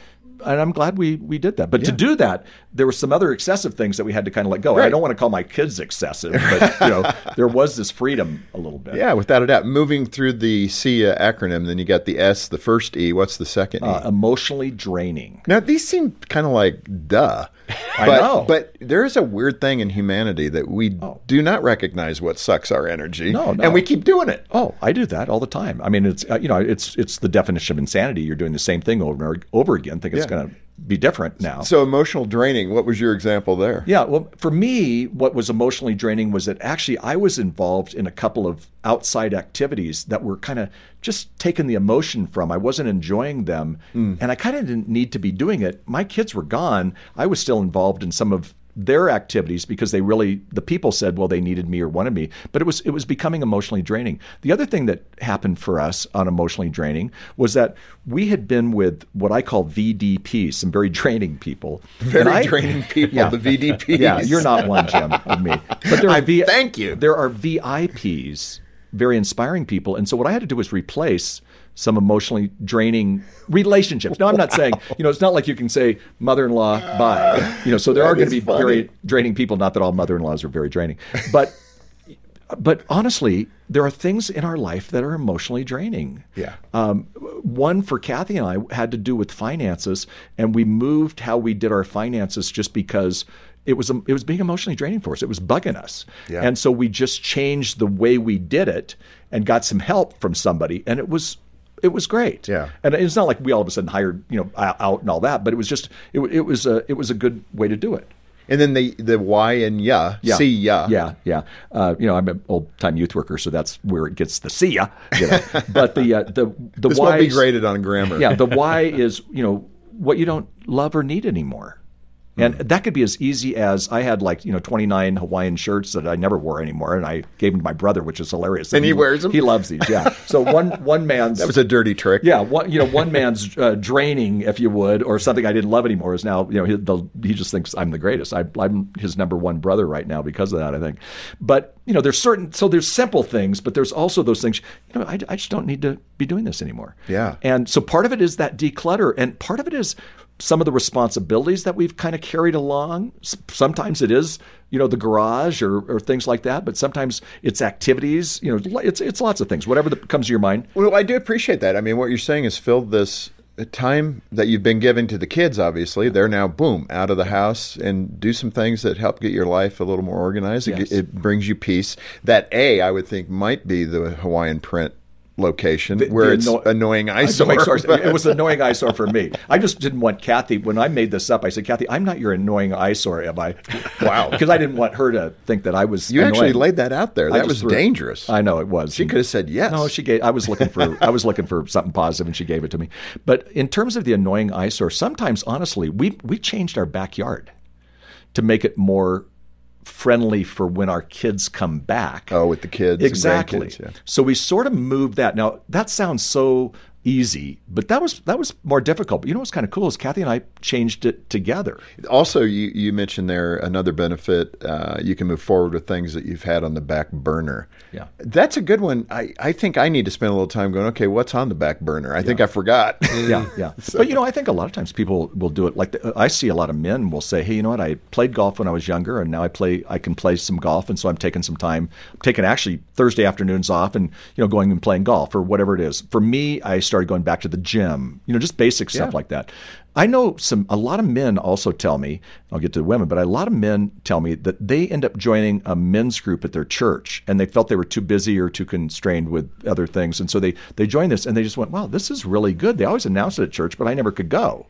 D: And I'm glad we, we did that. But to do that, there were some other excessive things that we had to kind of let go. And I don't want to call my kids excessive, (laughs) but you know, there was this freedom a little bit.
C: yeah, without a doubt. Moving through the SIA acronym, then you got the S, the first E. What's the second E?
D: Uh, emotionally draining.
C: Now these seem kind of like duh. (laughs)
D: I
C: but,
D: know.
C: But there is a weird thing in humanity that we do not recognize what sucks our energy.
D: No, no.
C: And we keep doing it.
D: Oh, I do that all the time. I mean, it's uh, you know, it's it's the definition of insanity. You're doing the same thing over and over again, think it's
C: Yeah.
D: Going to be different now.
C: So emotional draining, what was your example there?
D: Yeah, well, for me, what was emotionally draining was that actually I was involved in a couple of outside activities that were kind of just taking the emotion from. I wasn't enjoying them, hmm. and I kind of didn't need to be doing it. My kids were gone. I was still involved in some of their activities because they really the people said well they needed me or wanted me but it was it was becoming emotionally draining the other thing that happened for us on emotionally draining was that we had been with what I call VDPs some very draining people (laughs)
C: Very
D: I,
C: draining (laughs) people,
D: yeah.
C: the VDPs.
D: yeah you're not one Jim of me but there are
C: I-
D: v,
C: thank you.
D: there are VIPs very inspiring people and so what I had to do was replace some emotionally draining relationships. Now, I'm not saying, (laughs) you know, it's not like you can say mother-in-law bye. You know, so there are going to be
C: funny.
D: very draining people. Not that all mother-in-laws are very draining, but but honestly, there are things in our life that are emotionally draining.
C: Yeah.
D: Um, one for Kathy and I had to do with finances, and we moved how we did our finances just because it was it was being emotionally draining for us. It was bugging us,
C: Yeah.
D: and so we just changed the way we did it and got some help from somebody, and it was it was great.
C: Yeah.
D: and it's not like we all of a sudden hired you know out and all that, but it was just it, it was a it was a good way to do it.
C: And then the the Y and ya, see ya.
D: Yeah, yeah. Uh, you know, I'm an old time youth worker, so that's where it gets the see ya. You know. (laughs) but the uh, the the why
C: be graded on grammar.
D: yeah, the why (laughs) is you know what you don't love or need anymore. And that could be as easy as I had like you know 29 Hawaiian shirts that I never wore anymore, and I gave them to my brother, which is hilarious.
C: And he wears them?
D: He loves these. Yeah. So one one man's
C: that was a dirty trick.
D: yeah, one, you know, one man's uh, draining, if you would, or something I didn't love anymore is now, you know, he, the, he just thinks I'm the greatest. I, I'm his number one brother right now because of that, I think. But you know, there's certain, so there's simple things, but there's also those things. You know, I, I just don't need to be doing this anymore.
C: Yeah.
D: And so part of it is that declutter, and part of it is some of the responsibilities that we've kind of carried along. Sometimes it is, you know, the garage or, or things like that, but sometimes it's activities. You know, it's it's lots of things. Whatever that comes to your mind.
C: Well, I do appreciate that. I mean, what you're saying is filled this uh, time that you've been giving to the kids. Obviously, they're now boom out of the house and do some things that help get your life a little more organized. It, it brings you peace. That a I would think might be the Hawaiian print location where
D: the
C: it's
D: anno-
C: annoying eyesore.
D: Annoying. (laughs) It was an annoying eyesore for me. I just didn't want Kathy. When I made this up, I said, "Kathy, I'm not your annoying eyesore, am I?"
C: Wow. (laughs)
D: Because I didn't want her to think that I was.
C: you actually laid that out there. That was
D: it.
C: dangerous.
D: I know it was.
C: She could have said yes.
D: No, she gave. I was looking for. I was looking for something positive, and she gave it to me. But in terms of the annoying eyesore, sometimes honestly, we we changed our backyard to make it more friendly for when our kids come back.
C: Oh, with the kids
D: Exactly.
C: yeah.
D: So we sort of moved that. Now that sounds so easy, but that was that was more difficult. But you know what's kind of cool is Kathy and I changed it together.
C: Also, you, you mentioned there another benefit. Uh, you can move forward with things that you've had on the back burner.
D: Yeah.
C: That's a good one. I, I think I need to spend a little time going, okay, what's on the back burner? I think I forgot. (laughs)
D: Yeah, yeah. (laughs) But you know, I think a lot of times people will do it. Like the, I see a lot of men will say, "Hey, you know what? I played golf when I was younger, and now I play. I can play some golf, and so I'm taking some time. I'm taking actually Thursday afternoons off, and you know, going and playing golf or whatever it is. For me, I started going back to the gym. You know, just basic stuff
C: Yeah.
D: like that. I know some. A lot of men also tell me. I'll get to the women, but a lot of men tell me that they end up joining a men's group at their church, and they felt they were too busy or too constrained with other things, and so they they joined this, and they just went, "Wow, this is really good." They always announced it at church, but I never could go.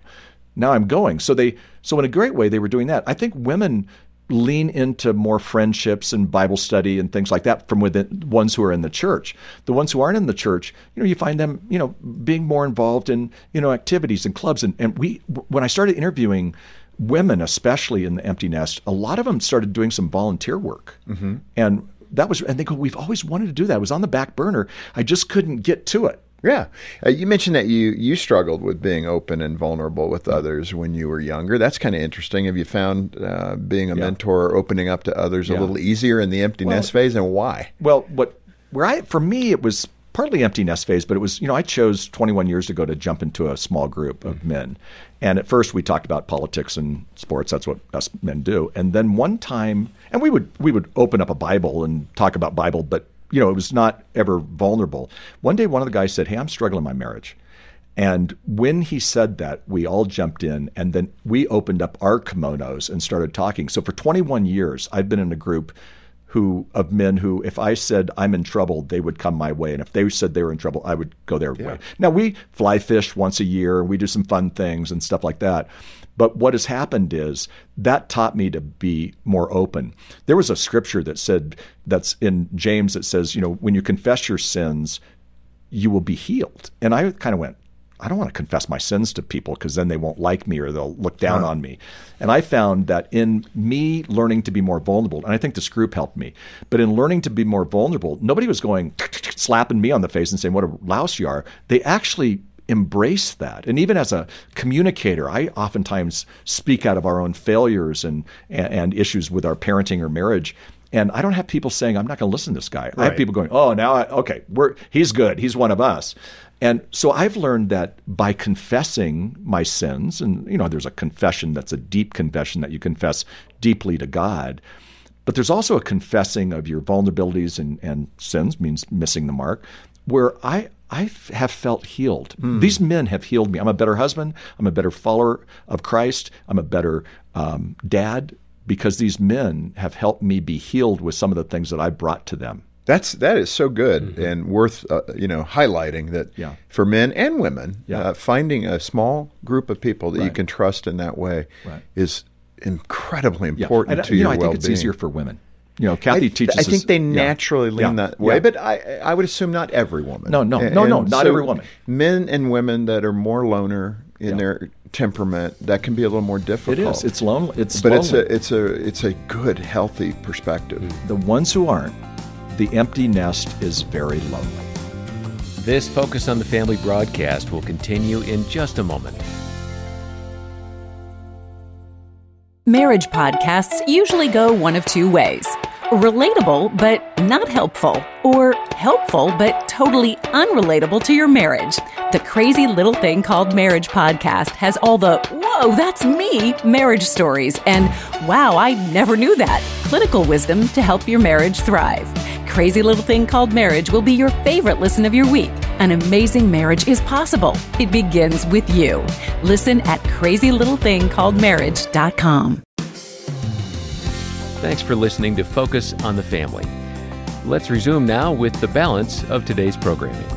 D: Now I'm going. So they so in a great way they were doing that. I think women lean into more friendships and Bible study and things like that from within ones who are in the church. The ones who aren't in the church, you know, you find them, you know, being more involved in, you know, activities and clubs. And, and we, when I started interviewing women, especially in the empty nest, a lot of them started doing some volunteer work. Mm-hmm. And that was, and they go, we've always wanted to do that. It was on the back burner. I just couldn't get to it.
C: Yeah, uh, you mentioned that you you struggled with being open and vulnerable with others when you were younger. That's kind of interesting. Have you found uh, being a
D: Yeah.
C: mentor, or opening up to others, a little easier in the empty
D: Well-
C: nest phase, and why?
D: Well, what where I for me it was partly empty nest phase, but it was you know I chose 21 years ago to jump into a small group of men, and at first we talked about politics and sports. That's what us men do. And then one time, and we would we would open up a Bible and talk about Bible, but you know it was not ever vulnerable. One day, one of the guys said, "Hey, I'm struggling in my marriage." And when he said that, we all jumped in and then we opened up our kimonos and started talking. So for 21 years, I've been in a group who of men who if I said I'm in trouble, they would come my way. And if they said they were in trouble, I would go their way. Now we fly fish once a year we do some fun things and stuff like that. But what has happened is that taught me to be more open. There was a scripture that said that's in James that says, you know, when you confess your sins, you will be healed. And I kind of went, I don't want to confess my sins to people because then they won't like me or they'll look down on me. And I found that in me learning to be more vulnerable, and I think this group helped me, but in learning to be more vulnerable, nobody was going slapping me on the face and saying what a louse you are. They actually embrace that. And even as a communicator, I oftentimes speak out of our own failures and, and, and issues with our parenting or marriage. And I don't have people saying, I'm not going to listen to this guy. I have people going, oh, now, I, okay, we're, he's good. He's one of us. And so I've learned that by confessing my sins, and you know, there's a confession that's a deep confession that you confess deeply to God, but there's also a confessing of your vulnerabilities and, and sins, means missing the mark, where I I have felt healed. Mm. These men have healed me. I'm a better husband. I'm a better follower of Christ. I'm a better um, dad because these men have helped me be healed with some of the things that I brought to them.
C: That's that is so good mm-hmm. and worth uh, you know highlighting that
D: yeah.
C: for men and women,
D: yeah.
C: uh, finding a small group of people that
D: right.
C: you can trust in that way
D: right.
C: is incredibly important
D: yeah. and,
C: to
D: you
C: your
D: know, I
C: well-being.
D: I think it's easier for women. You know, Kathy
C: I,
D: teaches.
C: I think
D: us,
C: they naturally lean
D: yeah.
C: that way,
D: yeah.
C: but I, I would assume not every woman.
D: No, no,
C: and,
D: no, no, not
C: so
D: every woman.
C: Men and women that are more loner in their temperament, that can be a little more difficult.
D: It is. It's lonely. It's
C: but
D: lonely.
C: it's a it's a it's a good, healthy perspective. Mm.
D: The ones who aren't, the empty nest is very lonely.
A: This Focus on the Family broadcast will continue in just a moment.
E: Marriage podcasts usually go one of two ways relatable but not helpful, or helpful but totally unrelatable to your marriage. The crazy little thing called Marriage podcast has all the whoa, that's me marriage stories and wow, I never knew that clinical wisdom to help your marriage thrive. Crazy Little Thing Called Marriage will be your favorite listen of your week. An amazing marriage is possible. It begins with you. Listen at crazylittlethingcalledmarriage.com.
A: Thanks for listening to Focus on the Family. Let's resume now with the balance of today's programming.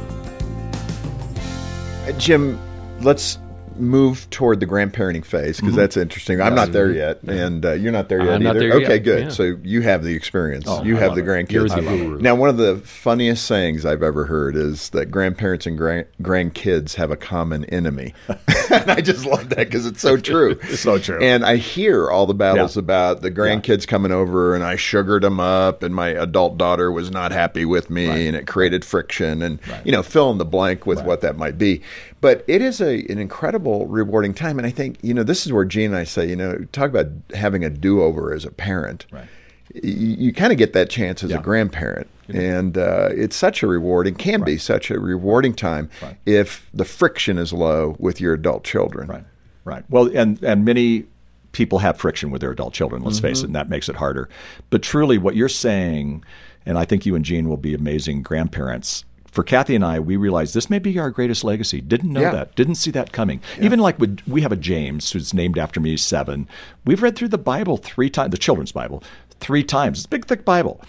C: Jim, let's move toward the grandparenting phase because
D: Mm-hmm.
C: that's interesting. I'm not there yet, and uh, you're not there yet
A: I'm not
C: either.
A: there yet,
C: okay, good.
A: yeah.
C: So you have the experience.
D: Oh,
C: you
D: I
C: have the
D: it.
C: grandkids.
A: The.
C: Now, one of the funniest sayings I've ever heard is that grandparents and grand- grandkids have a common enemy. (laughs) and I just love that because it's so true. (laughs)
D: So true.
C: And I hear all the battles
D: Yeah.
C: about the grandkids coming over, and I sugared them up, and my adult daughter was not happy with me, and it created friction, and you know, fill in the blank with what that might be. But it is a an incredible, rewarding time, and I think you know this is where Jean and I say, you know, talk about having a do over as a parent.
D: Right.
C: You, you kind of get that chance as
D: Yeah.
C: a grandparent, and uh, it's such a rewarding, can be such a rewarding time
D: Right.
C: if the friction is low with your adult children.
D: Right. Right. Well, and and many people have friction with their adult children. Let's face it, and that makes it harder. But truly, what you're saying, and I think you and Jean will be amazing grandparents. For Kathy and I, we realized this may be our greatest legacy. Didn't know
C: Yeah.
D: that. Didn't see that coming. Even like with, we have a James who's named after me, seven. We've read through the Bible three times, the children's Bible, three times. It's a big, thick Bible.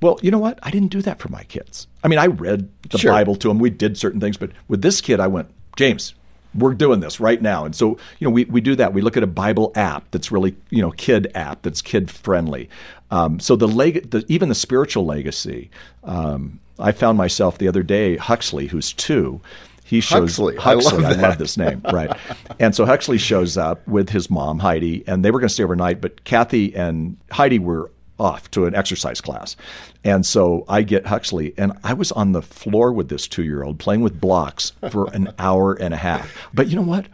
D: Well, you know what? I didn't do that for my kids. I mean, I read the
C: Sure.
D: Bible to them. We did certain things, but with this kid, I went, James, we're doing this right now. And so, you know, we, we do that. We look at a Bible app that's really, you know, kid app that's kid friendly. Um, so the, leg- the even the spiritual legacy. Um, I found myself the other day, Huxley, who's two. He shows
C: Huxley. I
D: Huxley.
C: love
D: I love this name, right? And so Huxley shows up with his mom Heidi, and they were going to stay overnight, but Kathy and Heidi were off to an exercise class. And so I get Huxley, and I was on the floor with this two year old playing with blocks for an (laughs) hour and a half. But you know what?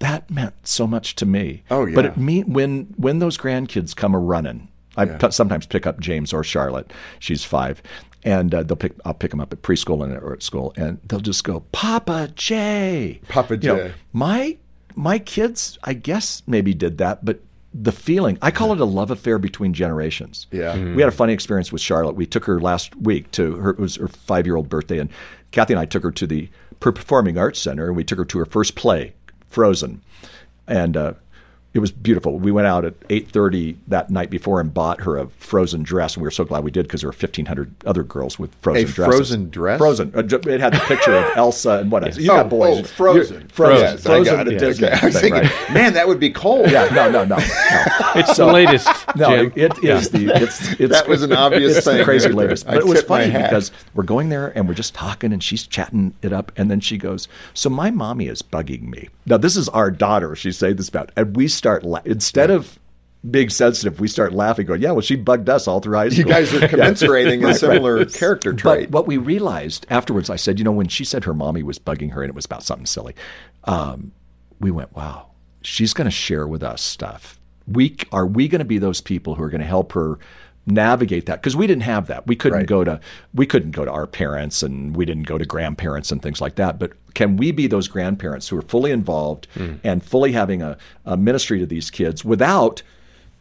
D: That meant so much to me.
C: Oh, yeah.
D: But it mean when when those grandkids come a running, I p- sometimes pick up James or Charlotte. She's five, and uh, they'll pick. I'll pick them up at preschool and or at school, and they'll just go, "Papa J."
C: Papa
D: You know, my my kids, I guess, maybe did that, but the feeling, I call it a love affair between generations.
C: Yeah. Mhm.
D: We had a funny experience with Charlotte. We took her last week to her, it was her five year old birthday, and Kathy and I took her to the Performing Arts Center, and we took her to her first play, Frozen. And uh, it was beautiful. We went out at eight thirty that night before and bought her a frozen dress, and we were so glad we did because there were fifteen hundred other girls with frozen
C: A
D: dresses.
C: frozen dress?
D: Frozen. Uh, It had the picture of (laughs) Elsa and what else? You
C: oh,
D: got boys.
C: oh, frozen.
D: You're- Frozen.
C: Yes, I
D: Frozen.
C: got it.
D: Disney
C: Okay. (laughs) I was
D: thing,
C: thinking,
D: right?
C: man, that would be cold.
D: Yeah, no, no, no, no. (laughs)
A: It's the latest,
D: No,
A: Jim.
D: it is the it's it's
C: That was an obvious
D: it's
C: thing
D: The crazy
C: right there.
D: latest,
C: I
D: but it was funny because we're going there and we're just talking and she's chatting it up, and then she goes, "So my mommy is bugging me." Now this is our daughter. She's saying this about, and we start la- instead of being sensitive, we start laughing, going, "Yeah, well, she bugged us all through high school."
C: You guys are (laughs) commiserating a similar
D: right.
C: character
D: But what we realized afterwards, I said, you know, when she said her mommy was bugging her and it was about something silly, um, we went, wow, she's going to share with us stuff. We are we going to be those people who are going to help her navigate that because we didn't have that. We couldn't
C: Right.
D: go to we couldn't go to our parents and we didn't go to grandparents and things like that. But can we be those grandparents who are fully involved hmm. and fully having a, a ministry to these kids without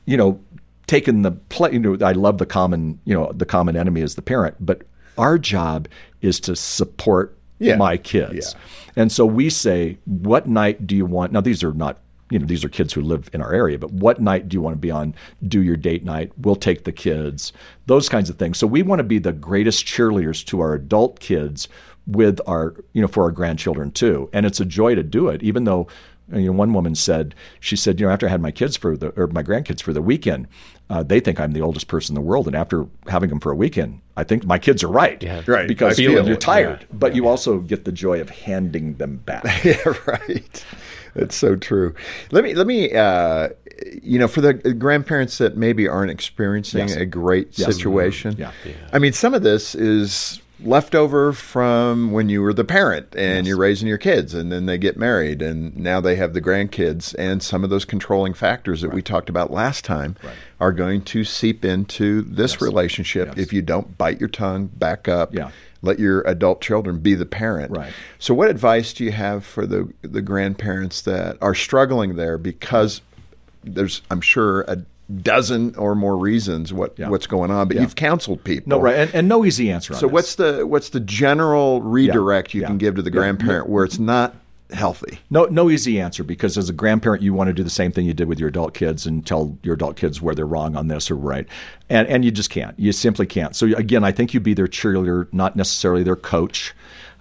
D: you know, taking the play. You know, I love the common, you know, the common enemy is the parent, but our job is to support
C: Yeah.
D: my kids. And so we say, what night do you want? Now, these are not, you know, these are kids who live in our area, but what night do you want to be on? Do your date night. We'll take the kids, those kinds of things. So we want to be the greatest cheerleaders to our adult kids with our, you know, for our grandchildren too. And it's a joy to do it, even though you know, one woman said, she said, you know, after I had my kids for the, or my grandkids for the weekend, uh, they think I'm the oldest person in the world. And after having them for a weekend, I think my kids are right.
A: Yeah.
C: Right.
D: Because
C: I
D: you
C: feel
D: you're
C: it.
D: tired, but you also get the joy of handing them back. (laughs)
C: yeah, right. That's so true. Let me let me uh, you know for the grandparents that maybe aren't experiencing
D: Yes.
C: a great
D: Yes.
C: situation.
D: Yeah. Yeah.
C: I mean, some of this is leftover from when you were the parent and you're raising your kids and then they get married and now they have the grandkids and some of those controlling factors that we talked about last time are going to seep into this relationship
D: Yes.
C: if you don't bite your tongue, back up,
D: Yeah.
C: Let your adult children be the parent.
D: Right.
C: So, what advice do you have for the the grandparents that are struggling there because there's, I'm sure, a dozen or more reasons what
D: Yeah.
C: what's going on, but
D: Yeah.
C: you've counseled people.
D: No, right. And, and no easy answer on
C: So,
D: this.
C: what's the what's the general redirect you
D: Yeah.
C: can give to the grandparent where it's not healthy?
D: No, no easy answer because as a grandparent, you want to do the same thing you did with your adult kids and tell your adult kids where they're wrong on this or right, and and you just can't. You simply can't. So again, I think you be their cheerleader, not necessarily their coach,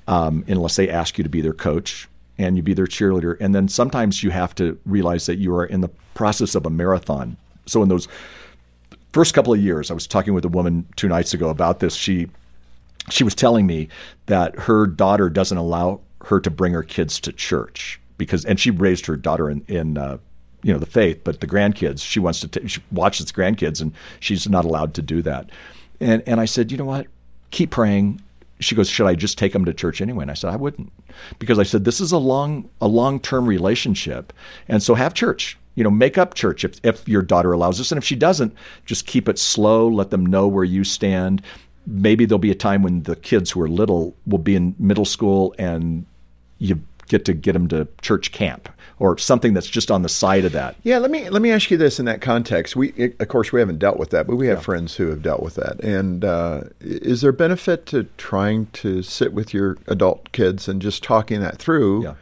D: um, unless they ask you to be their coach, and you be their cheerleader. And then sometimes you have to realize that you are in the process of a marathon. So in those first couple of years, I was talking with a woman two nights ago about this. She she was telling me that her daughter doesn't allow her to bring her kids to church because, and she raised her daughter in, in uh, you know, the faith, but the grandkids, she wants to t- she watches grandkids, and she's not allowed to do that. And and I said, you know what? Keep praying. She goes, should I just take them to church anyway? And I said, I wouldn't, because I said this is a long a long term relationship, and so have church. You know, make up church if if your daughter allows us, and if she doesn't, just keep it slow. Let them know where you stand maybe there'll be a time when the kids who are little will be in middle school and you get to get them to church camp or something that's just on the side of that.
C: Yeah, let me let me ask you this in that context. We, of course, we haven't dealt with that, but we have friends who have dealt with that. And uh, is there benefit to trying to sit with your adult kids and just talking that through,
D: Yeah.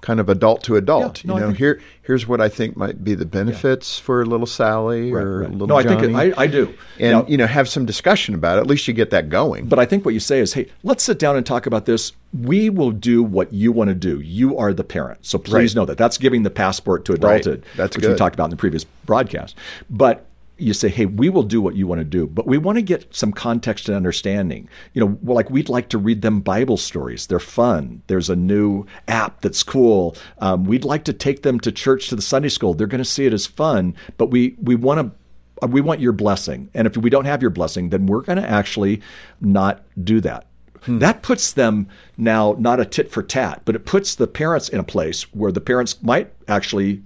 C: Kind of adult to adult?
D: Yeah, no,
C: you know,
D: think-
C: here here's what I think might be the benefits for little Sally
D: Right,
C: or
D: right.
C: little
D: No, I think it- I- I do.
C: and
D: Now-
C: you know have some discussion about it. At least you get that going.
D: But I think what you say is, hey, let's sit down and talk about this. We will do what you want to do. You are the parent. So please
C: Right.
D: know that. That's giving the passport to adulthood,
C: That's
D: which we talked about in the previous broadcast. But you say, hey, we will do what you want to do, but we want to get some context and understanding. You know, well, like we'd like to read them Bible stories. They're fun. There's a new app that's cool. Um, we'd like to take them to church to the Sunday school. They're going to see it as fun, but we we want to uh, we want your blessing. And if we don't have your blessing, then we're going to actually not do that. That puts them now not a tit for tat, but it puts the parents in a place where the parents might actually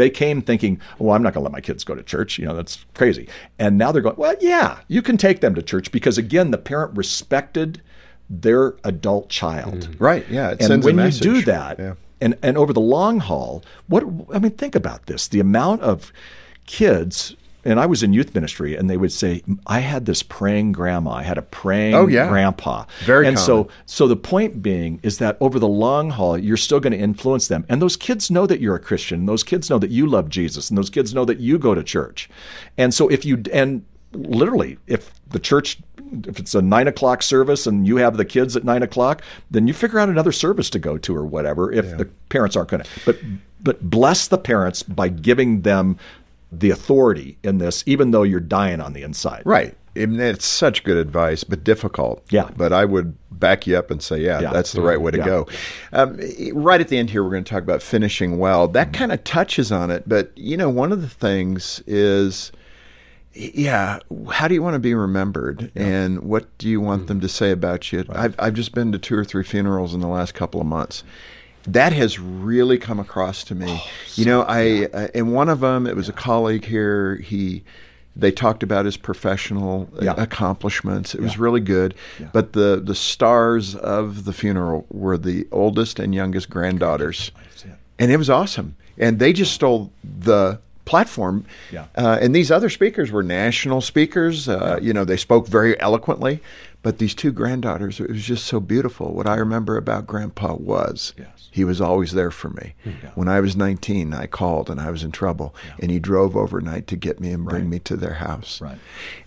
D: they came thinking, "Well, I'm not going to let my kids go to church. You know, that's crazy." And now they're going, "Well, yeah, you can take them to church because again, the parent respected their adult child." Mm-hmm.
C: right? Yeah, it
D: and
C: sends a
D: when you do that,
C: Yeah.
D: and and over the long haul, what I mean, think about this: the amount of kids and I was in youth ministry, and they would say, "I had this praying grandma, I had a praying
C: Oh, yeah.
D: grandpa."
C: Very
D: and so,
C: common.
D: so the point being is that over the long haul, you're still going to influence them, and those kids know that you're a Christian. Those kids know that you love Jesus, and those kids know that you go to church. And so, if you and literally, if the church, if it's a nine o'clock service and you have the kids at nine o'clock, then you figure out another service to go to or whatever. If the parents aren't going to, but but bless the parents by giving them the authority in this, even though you're dying on the inside.
C: Right. And it's such good advice, but difficult.
D: Yeah.
C: But I would back you up and say, yeah,
D: Yeah.
C: that's the right way to
D: Yeah.
C: go. Um, right at the end here, we're going to talk about finishing well. That
D: Mm-hmm.
C: kind of touches on it. But, you know, one of the things is, yeah, how do you want to be remembered? And what do you
D: Mm-hmm.
C: want them to say about you? I've, I've just been to two or three funerals in the last couple of months. That has really come across to me.
D: Oh,
C: you know, I uh, in one of them, it was a colleague here. He they talked about his professional uh,
D: Yeah.
C: accomplishments. It was really good. But the the stars of the funeral were the oldest and youngest granddaughters, and it was awesome. And they just stole the platform.
D: Yeah.
C: Uh, and these other speakers were national speakers. Uh, You know, they spoke very eloquently. But these two granddaughters, it was just so beautiful. What I remember about Grandpa was
D: Yes.
C: he was always there for me. When I was 19, I called and I was in trouble, and he drove overnight to get me and bring me to their house.
D: Right.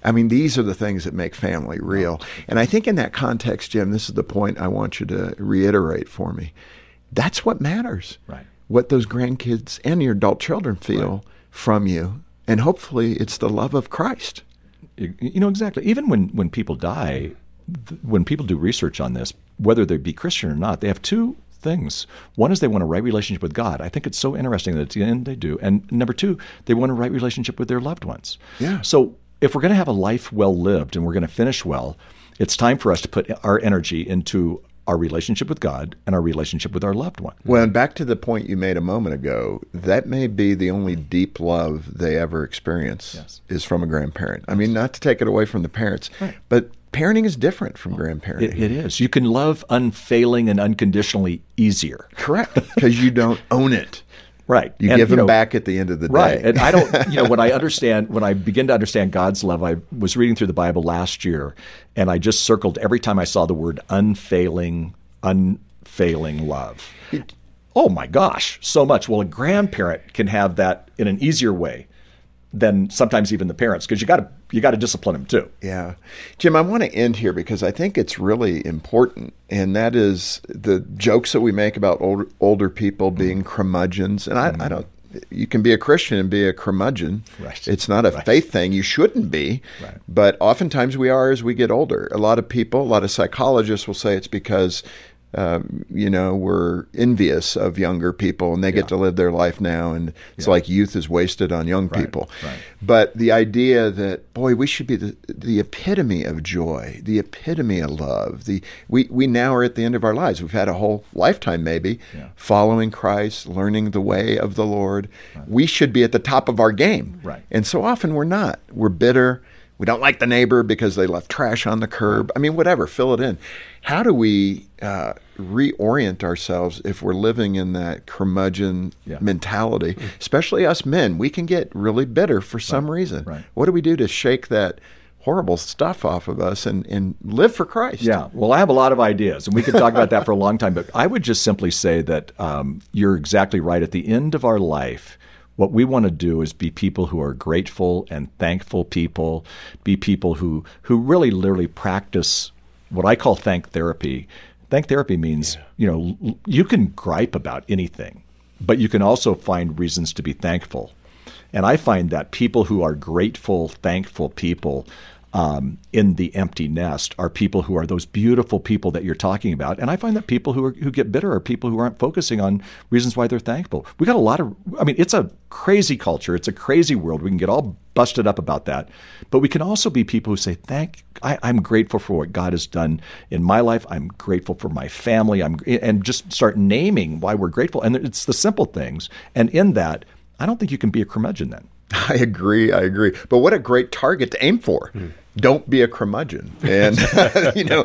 C: I mean, these are the things that make family real. And I think in that context, Jim, this is the point I want you to reiterate for me. That's what matters.
D: Right.
C: What those grandkids and your adult children feel from you. And hopefully it's the love of Christ.
D: You you know exactly. Even when when people die, th- when people do research on this, whether they be Christian or not, they have two things. One is they want a right relationship with God. I think it's so interesting that at the end they do. And number two, they want a right relationship with their loved ones.
C: Yeah.
D: So if we're going to have a life well lived and we're going to finish well, it's time for us to put our energy into our relationship with God and our relationship with our loved one.
C: Well, and back to the point you made a moment ago, that may be the only deep love they ever experience
D: Yes.
C: is from a grandparent. I mean, not to take it away from the parents, but parenting is different from grandparenting.
D: It, it is. You can love unfailing and unconditionally easier.
C: Correct, (laughs) because you don't own it.
D: Right.
C: You
D: And,
C: give them
D: know,
C: back at the end of the day. Right.
D: And I don't, (laughs) you know, when I understand, when I begin to understand God's love, I was reading through the Bible last year and I just circled every time I saw the word unfailing, unfailing love. Oh my gosh, so much. Well, a grandparent can have that in an easier way than sometimes even the parents because you got to you got to discipline them too.
C: Yeah. Jim, I want to end here because I think it's really important, and that is the jokes that we make about older, older people mm-hmm. being curmudgeons. And I, I mm-hmm. don't, you can be a Christian and be a curmudgeon.
D: Right.
C: It's not a faith thing. You shouldn't be.
D: Right.
C: But oftentimes we are as we get older. A lot of people, a lot of psychologists will say it's because. Um, you know, we're envious of younger people and they get to live their life now. And it's like youth is wasted on young people.
D: right.
C: But the idea that boy, we should be the the epitome of joy, the epitome of love. The we we now are at the end of our lives. We've had a whole lifetime maybe
D: Yeah.
C: following Christ, learning the way of the Lord. We should be at the top of our game.
D: Right.
C: And so often we're not. We're bitter. We don't like the neighbor because they left trash on the curb. I mean, whatever, fill it in. How do we uh, reorient ourselves if we're living in that curmudgeon
D: Yeah.
C: mentality? Especially us men, we can get really bitter for some reason.
D: right.
C: What do we do to shake that horrible stuff off of us and, and live for Christ?
D: Yeah, well, I have a lot of ideas, and we could talk about that for a long time. But I would just simply say that um, you're exactly right. At the end of our life, what we want to do is be people who are grateful and thankful people, be people who who really literally practice what I call thank therapy. Thank therapy means you know you can gripe about anything, but you can also find reasons to be thankful. And I find that people who are grateful, thankful people um, in the empty nest are people who are those beautiful people that you're talking about. And I find that people who are, who get bitter are people who aren't focusing on reasons why they're thankful. We got a lot of, I mean, it's a crazy culture. It's a crazy world. We can get all busted up about that, but we can also be people who say, "Thank, I, I'm grateful for what God has done in my life. I'm grateful for my family. I'm," and just start naming why we're grateful. And it's the simple things. And in that, I don't think you can be a curmudgeon then. (laughs)
C: I agree. I agree. But what a great target to aim for. Don't be a curmudgeon and (laughs) you know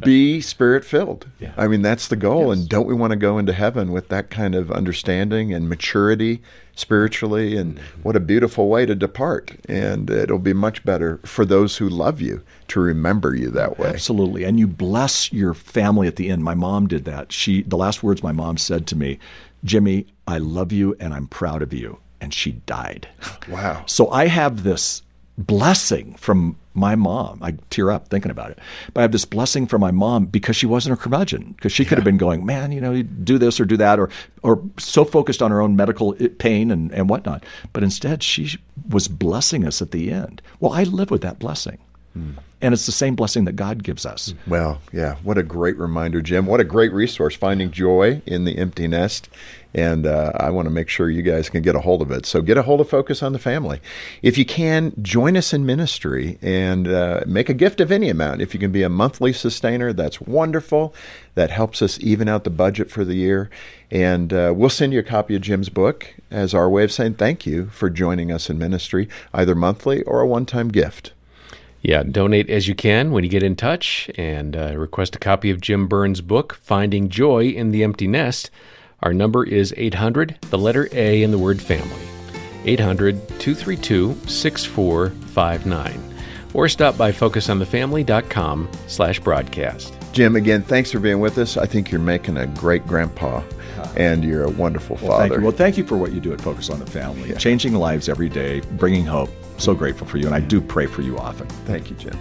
C: be spirit filled yeah. i mean that's the goal. Yes. and don't we want to go into heaven with that kind of understanding and maturity spiritually? And mm-hmm. what a beautiful way to depart. And it'll be much better for those who love you to remember you that way.
D: Absolutely. And you bless your family at the end. My mom did that. She the last words my mom said to me jimmy i love you and i'm proud of you. And she died.
C: Wow.
D: So i have this blessing from my mom. I tear up thinking about it. But I have this blessing from my mom because she wasn't a curmudgeon. Because she could have been going, man, you know, do this or do that, or or so focused on her own medical pain and, and whatnot. But instead, she was blessing us at the end. Well, I live with that blessing. Hmm. And it's the same blessing that God gives us.
C: Well, yeah. What a great reminder, Jim. What a great resource, finding joy in the empty nest and uh, I want to make sure you guys can get a hold of it. So get a hold of Focus on the Family. If you can, join us in ministry and uh, make a gift of any amount. If you can be a monthly sustainer, that's wonderful. That helps us even out the budget for the year. And uh, we'll send you a copy of Jim's book as our way of saying thank you for joining us in ministry, either monthly or a one time gift.
A: Yeah, donate as you can when you get in touch and uh, request a copy of Jim Burns' book, Finding Joy in the Empty Nest. Our number is 800, the letter A in the word family. 800 232 6459. Or stop by focusonthefamily.com slash broadcast.
C: Jim, again, thanks for being with us. I think you're making a great grandpa and you're a wonderful
D: well,
C: father.
D: Thank you. Well, thank you for what you do at Focus on the Family, yeah. changing lives every day, bringing hope. So grateful for you, and I do pray for you often.
C: Thank you, Jim.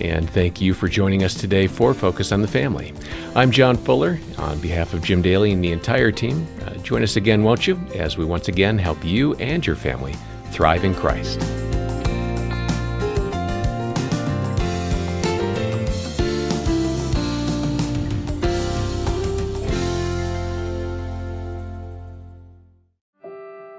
A: And thank you for joining us today for Focus on the Family. I'm John Fuller. On behalf of Jim Daly and the entire team, uh, join us again, won't you, as we once again help you and your family thrive in Christ.